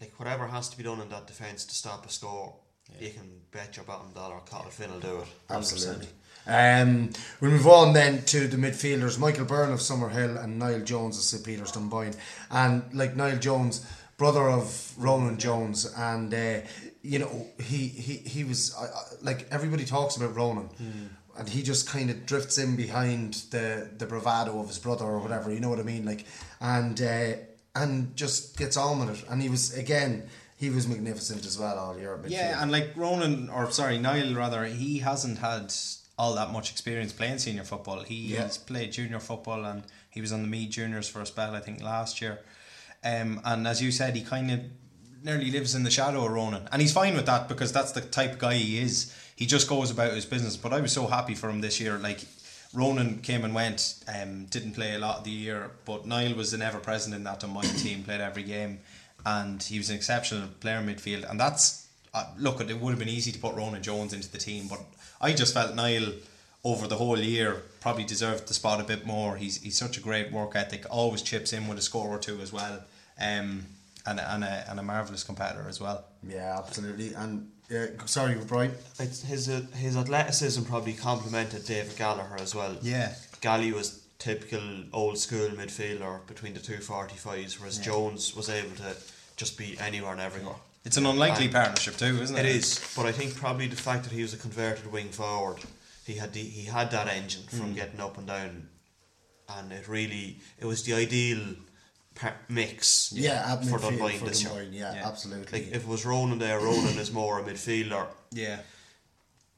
Like whatever has to be done in that defence to stop a score. You can bet your bottom dollar Cathal Finn will do it. 100%. Absolutely. Um, we move on then to the midfielders Michael Byrne of Summerhill and Niall Jones of St Peter's Dunboyne. And like Niall Jones, brother of Ronan Jones, and uh, you know he he he was uh, like everybody talks about Ronan. And he just kind of drifts in behind the, the bravado of his brother or whatever, you know what I mean? Like, and uh, and just gets on with it. And he was again, he was magnificent as well all year. midfield. Yeah, and like Ronan, or sorry, Niall rather, he hasn't had all that much experience playing senior football. He, Yeah. He's played junior football and he was on the Meath Juniors for a spell, I think, last year. Um, and as you said, he kind of nearly lives in the shadow of Ronan. And he's fine with that because that's the type of guy he is. He just goes about his business. But I was so happy for him this year. Like, Ronan came and went, um, didn't play a lot of the year, but Niall was an ever present in that Dunboyne team, played every game, and he was an exceptional player in midfield. And that's uh, look, at it would have been easy to put Ronan Jones into the team, but I just felt Niall over the whole year probably deserved the spot a bit more. He's he's such a great work ethic, always chips in with a score or two as well, um, and and a and a marvelous competitor as well. Yeah, absolutely. And uh, sorry, Brian. It's his uh, his athleticism probably complemented David Gallagher as well. Yeah. Gally was typical old school midfielder between the two forty fives, whereas Jones was able to just be anywhere and everywhere. It's an unlikely And partnership too, isn't it? It is, but I think probably the fact that he was a converted wing forward, he had the, he had that engine from Mm. getting up and down, and it really it was the ideal mix. Yeah, at for midfield Dunboyne for this year. Dunboyne, yeah, absolutely. Like if it was Ronan there, Ronan is more a midfielder. Yeah.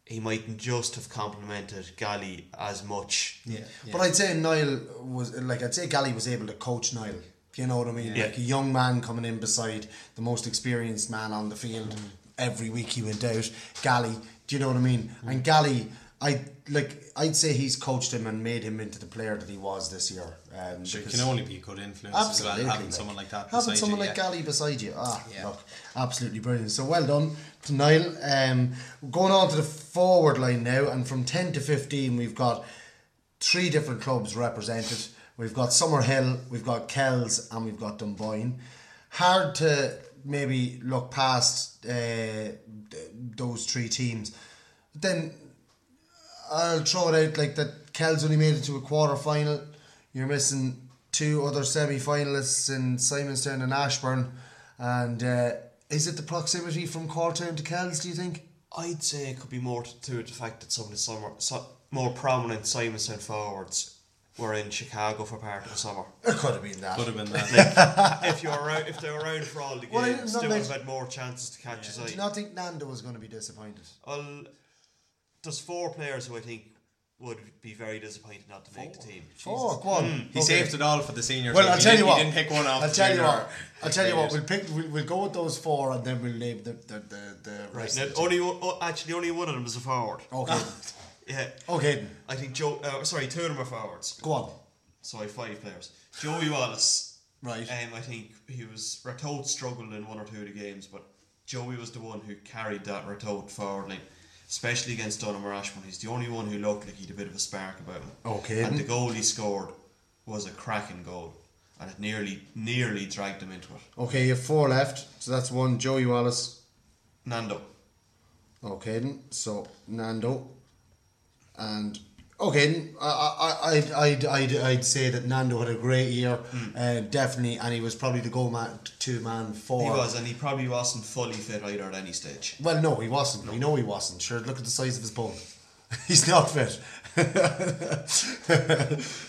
He mightn't just have complemented Gally as much. Yeah. But I'd say Niall was like I'd say Gally was able to coach Niall. You know what I mean? Yeah. Like a young man coming in beside the most experienced man on the field. Mm. Every week he went out. Gally, do you know what I mean? Mm. And Gally, I like I'd say he's coached him and made him into the player that he was this year. Um, Sure, it can only be a good influence as well, Absolutely, having like, someone like that. Having beside someone you, like yeah. Gally beside you. Ah, Yeah. look, absolutely brilliant. So well done to Niall. Um, going on to the forward line now, and from 10 to 15, we've got three different clubs represented. We've got Summerhill, we've got Kells, and we've got Dunboyne. Hard to maybe look past uh, those three teams. But then I'll throw it out like that Kells only made it to a quarter final. You're missing two other semi finalists in Simonstown and Ashbourne. And uh, is it the proximity from Cortown to Kells, do you think? I'd say it could be more to, to the fact that some of the summer, so, more prominent Simonstown forwards were in Chicago for part of the summer. It could have been that. Could have been that. Like, if you're around, if they're around for all the Well, games, it's not they would like- have had more chances to catch his Do you not think Nando was going to be disappointed? Well, there's four players who I think would be very disappointed not to make the team. Four, go on. He Okay. saved it all for the senior Well, team. I'll He tell you didn't- what. He didn't pick one off. I'll tell you what. I'll tell you what. We'll pick. We'll, we'll go with those four, and then we'll name the the the, the Right. rest. Now, of the team. only one, oh, actually only one of them is a forward. Okay. Yeah. Okay. I think Joe. Uh, sorry, two of them are forwards. Go on. So I have five players. Joey Wallace. Right. Um, I think he was Ratoath struggled in one or two of the games, but Joey was the one who carried that Ratoath forward line, especially against Donaghmore Ashbourne. He's the only one who looked like he'd a bit of a spark about him. Oh, okay. And the goal he scored was a cracking goal. and it nearly nearly dragged him into it. Okay, you have four left. So that's one. Joey Wallace. Nando. Okay, then. So Nando. And okay, I, I, I'd, I'd, I'd, I'd say that Nando had a great year, uh, definitely, and he was probably the goal man, two man for. He was, and he probably wasn't fully fit either at any stage. Well, no, he wasn't. We know he wasn't. Sure, look at the size of his bone. He's not fit.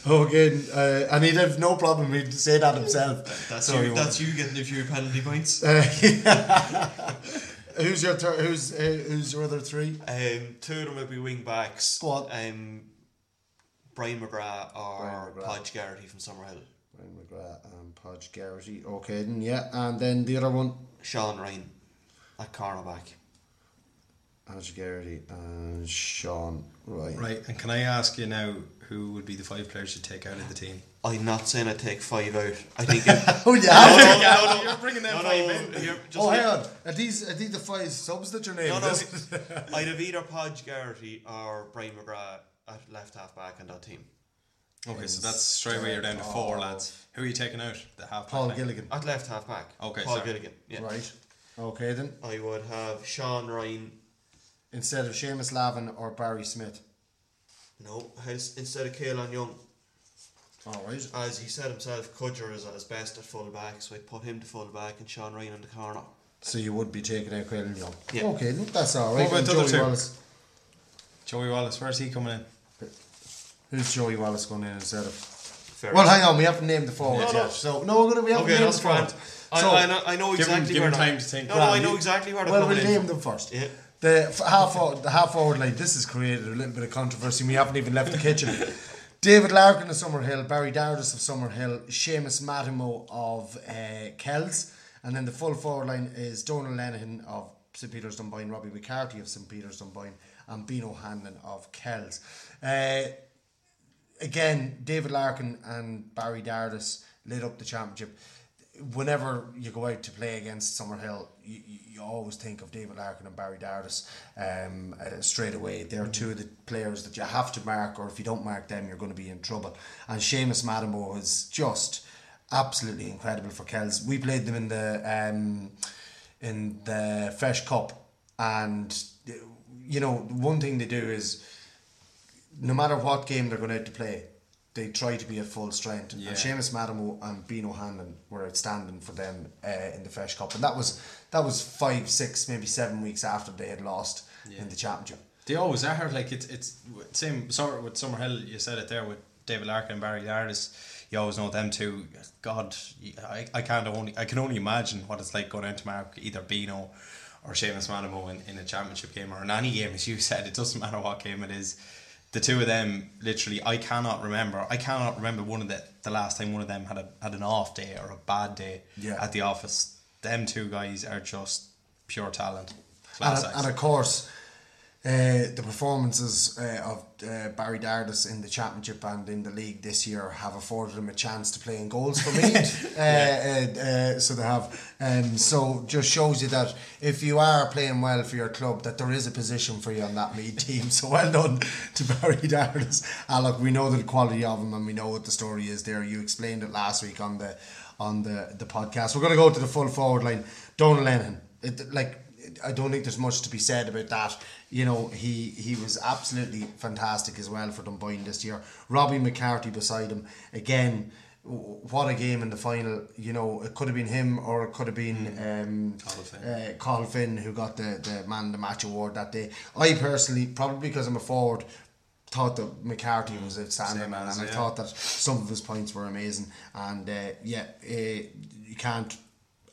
okay, uh, and he'd have no problem. He'd say that himself. That's So you. That's you getting a few penalty points. Uh, yeah. who's your thir- who's uh, who's your other three? Um, two of them would be wing backs. Go on. Um, Brian McGrath or Brian McGrath. Podge Garrity from Summerhill. Brian McGrath and Podge Garrity. Okay, then yeah, and then the other one, Sean Ryan at cornerback. Podge Garrity and Sean. Right. Right, and can I ask you now who would be the five players you take out of the team? I'm not saying I take five out. I think. Oh, it, Oh yeah. no, no, no, no. You're bringing them No, no, five in. here, just Oh, like- hang on. Are these are these the five subs that you're naming? No, no. I'd have either Podge Garrity or Brian McGrath at left half back on that team. Okay, so that's straight away you're down to four lads. Who are you taking out? The half Paul Gilligan. At left half back. Okay, Paul sorry. Gilligan. Yeah. Right. Okay then. I would have Sean Ryan. Instead of Seamus Lavin or Barry Smith. No, his- instead of Caolan Young. All right. As he said himself, Cudger is at his best at full back, so I'd put him to full back and Sean Ryan in the corner. So you would be taking out Caolan Young. Yeah. Okay, then that's all right. What about the other Joey two? Wallace. Joey Wallace, where's he coming in? Who's Joey Wallace going in instead of? Fair Well, enough. hang on. We haven't named the forwards No, no. yet. So no, we're gonna we haven't Okay, named that's the forwards. grand. I, So- I, know, I know Give him- exactly give where him they're- time to think. No, no, I know exactly where they're Well, we'll name them first. Yeah. The half forward, the half forward line. This has created a little bit of controversy. We haven't even left the kitchen. David Larkin of Summerhill, Barry Dardis of Summerhill, Seamus Matimo of uh, Kells, and then the full forward line is Donal Lenihan of St Peter's Dunboyne, Robbie McCarthy of St Peter's Dunboyne, and Bino Hanlon of Kells. Uh, again, David Larkin and Barry Dardis lit up the championship. Whenever you go out to play against Summerhill, you, you always think of David Larkin and Barry Dardis um, uh, straight away. They're two of the players that you have to mark, or if you don't mark them, you're going to be in trouble. And Seamus Madamo is just absolutely incredible for Kells. We played them in the um, in the Feis Cup, and you know one thing they do is no matter what game they're going out to play, they try to be at full strength. Yeah. And Seamus Madamo and Bino Hanlon were outstanding for them uh, in the Feis Cup, and that was that was five, six, maybe seven weeks after they had lost in the championship. They always are like it's it's same sort with Summerhill. You said it there with David Larkin and Barry Dardis. You always know them two. God, I, I can't only I can only imagine what it's like going out to mark either Bino or Seamus Manamo in, in a championship game or in any game. As you said, it doesn't matter what game it is. The two of them, literally, I cannot remember. I cannot remember one of the the last time one of them had a had an off day or a bad day Yeah. at the office. Them two guys are just pure talent. And, and of course, uh, the performances uh, of uh, Barry Dardis in the championship and in the league this year have afforded him a chance to play in goals for me. uh, uh, uh, so they have. Um, so just shows you that if you are playing well for your club, that there is a position for you on that Meath team. So well done to Barry Dardis. Ah, look, we know the quality of him and we know what the story is there. You explained it last week on the on the, the podcast. We're going to go to the full forward line. Donal Lennon. It, like I don't think there's much to be said about that. You know, he he was absolutely fantastic as well for Dunboyne this year. Robbie McCarthy beside him again. What a game in the final! You know, it could have been him or it could have been um, Cathal Finn. uh, Finn who got the, the man the match award that day. I personally, probably because I'm a forward, thought that McCarthy was outstanding, Same and I yeah. thought that some of his points were amazing. And uh, yeah, uh, you can't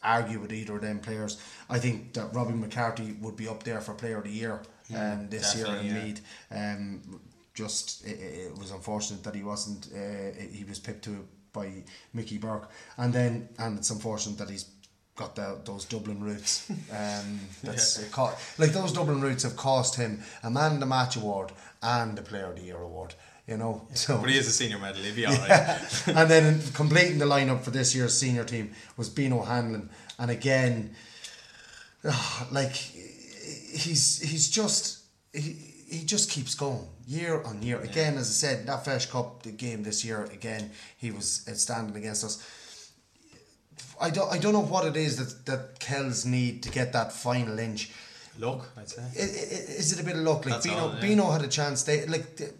argue with either of them players. I think that Robbie McCarthy would be up there for Player of the Year um, this year in yeah. Um, just it, it was unfortunate that he wasn't. Uh, he was picked to by Mickey Burke, and then and it's unfortunate that he's got the, those Dublin roots. Um, that's co- like those Dublin roots have cost him a man the match award and the Player of the Year award. You know, so But he is a senior medal. He'll be alright. and then completing the lineup for this year's senior team was Bino Hanlon, and again, ah, like he's he's just he, he just keeps going year on year. Again, as I said, that Feis Cup the game this year again, he was outstanding against us. I don't I don't know what it is that that Kells need to get that final inch. Luck, I'd say. I- I- Is it a bit of luck? Like That's Bino, all, yeah. Bino had a chance. They like th-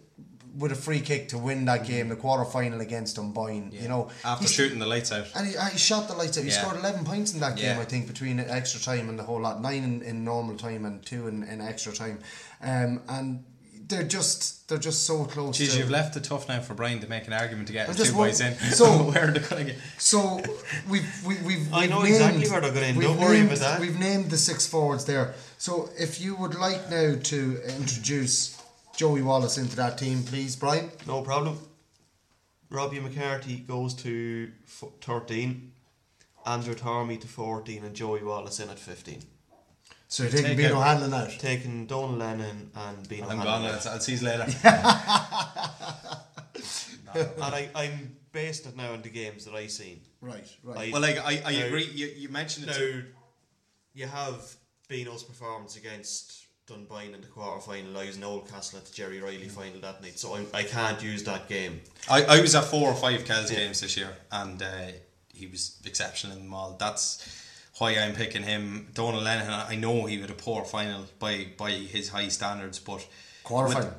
with a free kick to win that game, the quarter final against Dunboyne. You know, After He's- shooting the lights out. and he, uh, he shot the lights out. He Yeah. scored 11 points in that game, Yeah. I think, between extra time and the whole lot. Nine in, in normal time and two in, in extra time. Um, and they're just they're just so close. Jeez, to, you've left the tough now for Brian to make an argument to get I'm his two boys in. so- where are they going to get? So we've we, have we've I we've know named, exactly where they're gonna Don't worry named- about that. We've named the six forwards there. So if you would like now to introduce Joey Wallace into that team, please, Brian. No problem. Robbie McCarthy goes to f- 13, Andrew Tormey to 14, and Joey Wallace in at 15. So you're taking Take Bino out- Hanlon out. Taking Donal Lennon and Bino I'm Hanlon gone. out. I'll, I'll see you later. And I, I'm based it now on the games that I've seen. Right, right. I- well, like I, I now- agree. You, you mentioned it. Now, too. you have Bino's performance against Dunboyne in the quarter final. I was in Oldcastle at the Gerry Reilly final that night, so I'm, I can't use that game. I, I was at four or five Kells Yeah. games this year, and uh, he was exceptional in them all. That's why I'm picking him. Donal Lennon, I know he had a poor final by by his high standards, but Quarter with- final.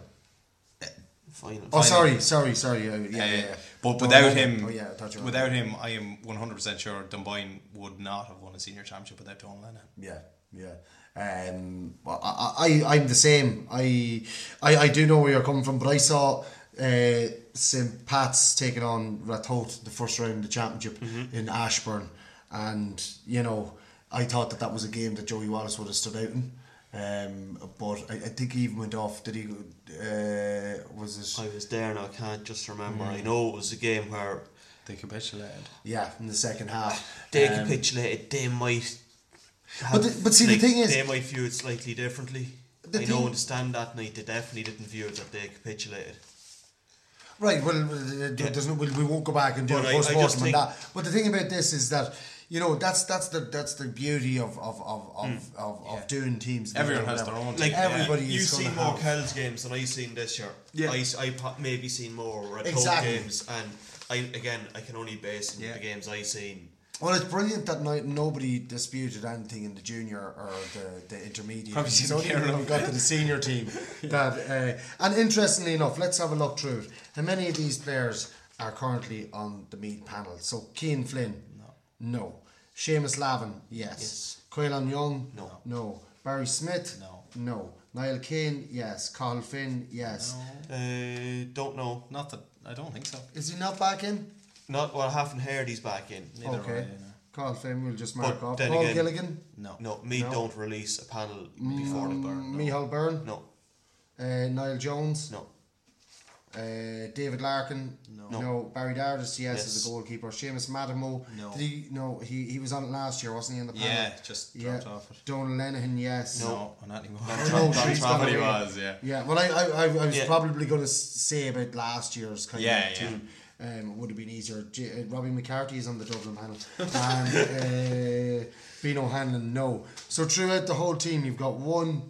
Final. Oh, Final. sorry, sorry, sorry. Uh, yeah, Uh, yeah, yeah. But Don't without let him, Oh, yeah, I thought you without him, I am 100% sure Dunboyne would not have won a senior championship without Donal Lennon. Yeah, yeah. Um, well, I, I, I'm the same. I, I, I do know where you're coming from, but I saw uh, St. Pat's taking on Ratoath the first round of the championship in Ashbourne, and you know, I thought that that was a game that Joey Wallace would have stood out in. Um, but I, I think he even went off. Did he? Uh, was it? I was there and I can't just remember. Mm. I know it was a game where They capitulated. Yeah, in the second half. they Um, capitulated, they might. Have, But the- but see, the thing is- they might view it slightly differently. The I know thing- in the stand that night, they definitely didn't view it that they capitulated. Right, well, there's no, we, we won't go back and do But a I- I post-mortem on that. But the thing about this is that, you know, that's that's the that's the beauty of of, of, of, hmm. of, of doing teams. Everyone has their own Like team. everybody You've seen to more have. Kells games than I've seen this year. Yeah. I, I maybe seen more Red Exactly. games, and I again I can only base in Yeah. the games I've seen. Well, it's brilliant that night nobody disputed anything in the junior or the, the intermediate. Probably only care we got to the senior team that. Uh, and interestingly enough, let's have a look through it. How many of these players are currently on the Meath panel? So Keane Flynn, no, no. Seamus Lavin, yes. Yes. Young, No. no. Barry Smith, No. no. Niall Kane, yes. Carl Finn, yes. Uh, don't know. Not that I don't think so. Is he not back in? Not well. I haven't heard he's back in. Neither okay. way, no. Carl Finn, we'll just mark But off. Paul again- Gilligan, No. No, me No. don't release a panel before the burn. Michal Byrne, No, uh, Niall Jones. no. Uh, David Larkin, no. No. Barry Dardis, yes, as a goalkeeper. Seamus Madamo, No. Did he? No, he, he was on it last year, wasn't he? In the panel? Yeah, just yeah. dropped off it. Donald Lenihan, yes. No, not anymore. No, That's she's probably was, yeah. Yeah, well, I I, I, I was Yeah. probably going to say about last year's kind Yeah, of yeah. Um, it would have been easier. J- uh, Robbie McCarthy is on the Dublin panel, and uh, Bino Hanlon no. So throughout the whole team, you've got one.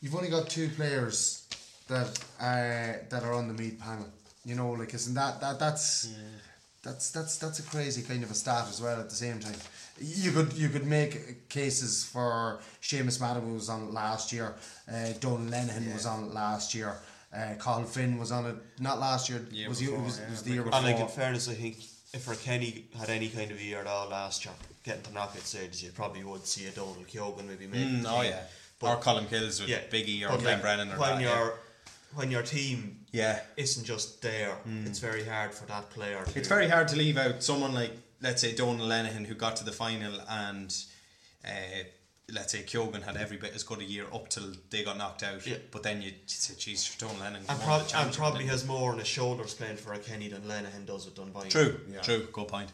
You've only got two players that uh, that are on the Meath panel. You know, like isn't that that that's that's that's that's a crazy kind of a stat as well. At the same time, you could you could make cases for Seamus Madden was on last year. Uh, Donal Lenihan was on last year. Uh, Carl Finn was on it not last year. Year was, he? it was, yeah, it was the year before. And like in fairness, I think if Kenny had any kind of year at all last year, getting to knockout stages, you probably would see a Donald Keogan maybe make. Mm, oh yeah. But- or Colin Kills with yeah, Biggie or but Glenn like, Brennan or when that. your yeah. when your team Yeah. isn't just there, it's very hard for that player. To It's very hard to leave out someone like, let's say, Donal Lenihan, who got to the final, and uh, let's say Keogan had every bit as good a year up till they got knocked out. Yeah. But then you say, geez, Donal Lennon and, prob- and probably has more on his shoulders playing for a Kenny than Lenihan does with Dunboyne. he? True, true, good point.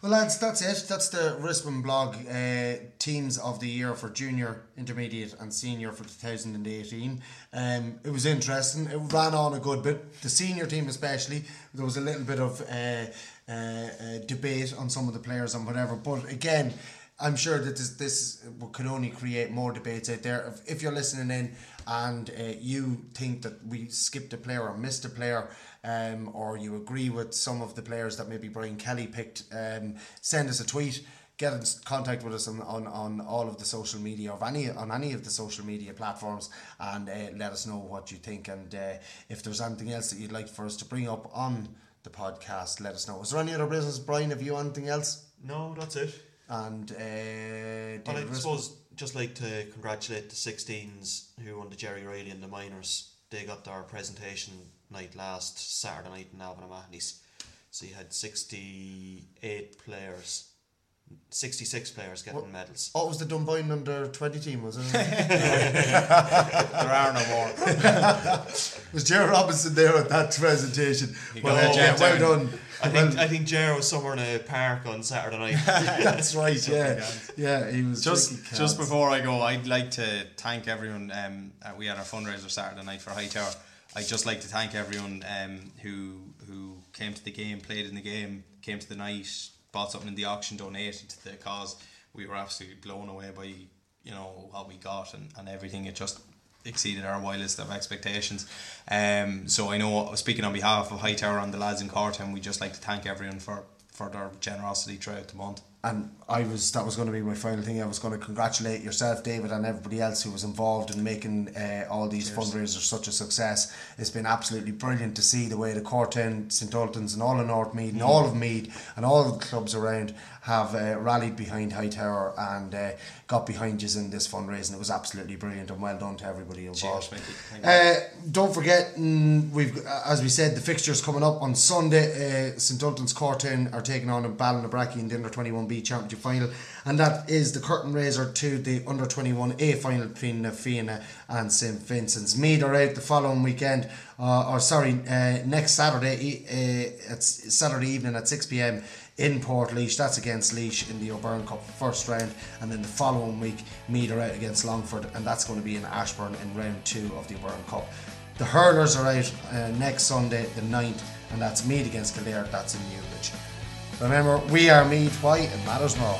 Well, lads, that's it. That's the Rispin blog uh, teams of the year for junior, intermediate, and senior for 2018. Um, it was interesting. It ran on a good bit. The senior team, especially, there was a little bit of uh, uh, uh, debate on some of the players and whatever. But again, I'm sure that this this can only create more debates out there. If, if you're listening in and uh, you think that we skipped a player or missed a player, um, or you agree with some of the players that maybe Brian Kelly picked, um, send us a tweet. Get in contact with us on, on, on all of the social media of any on any of the social media platforms and uh, let us know what you think and uh, if there's anything else that you'd like for us to bring up on the podcast let us know is there any other business Brian have you anything else No, that's it. And uh, Well, I Risco? suppose just like to congratulate the 16s who won the Gerry Reilly and the minors. They got their presentation night last Saturday night in Navan O'Mahony's. So you had 68 players, 66 players getting medals. Oh, it was the Dunboyne under 20 team, was it? there are no more. was Jerry Robinson there at that presentation? Well, got a yeah, jet well done. I think I think Jerry was somewhere in a park on Saturday night. That's right, yeah. Yeah, he was just just before I go, I'd like to thank everyone. Um, uh, we had our fundraiser Saturday night for Hightower. I'd just like to thank everyone um, who who came to the game, played in the game, came to the night, bought something in the auction, donated to the cause. We were absolutely blown away by you know what we got and, and everything. It just exceeded our wildest of expectations. Um, so I know, speaking on behalf of Hightower and the lads in Cortown, we just like to thank everyone for for their generosity throughout the month. and I was that was going to be my final thing. I was going to congratulate yourself, David, and everybody else who was involved in making uh, all these fundraisers such a success. It's been absolutely brilliant to see the way the Cortown, St Ultans, and all of North Meath, and all of Meath, and all of the clubs around have uh, rallied behind Hightower and uh, got behind you in this fundraising. It was absolutely brilliant, and well done to everybody involved. Cheers, Mickey. Thank you. Uh, don't forget, mm, we've uh, as we said, the fixtures coming up on Sunday. Uh, St Ultan's Cortown are taking on Ballinabrackey in the Under Twenty One B Championship final, and that is the curtain raiser to the Under Twenty One A final between Fianna and St Vincent's. Meath are out the following weekend, uh, or sorry, uh, next Saturday. it's Saturday evening at six pm in Portlaoise. That's against Leash in the O'Byrne Cup first round, and then the following week, Meath are out against Longford, and that's going to be in Ashbourne in round two of the O'Byrne Cup. The hurlers are out uh, next Sunday, the 9th, and that's Meath against Kildare. That's in Newbridge. Remember, we are Meath. Why? It matters more.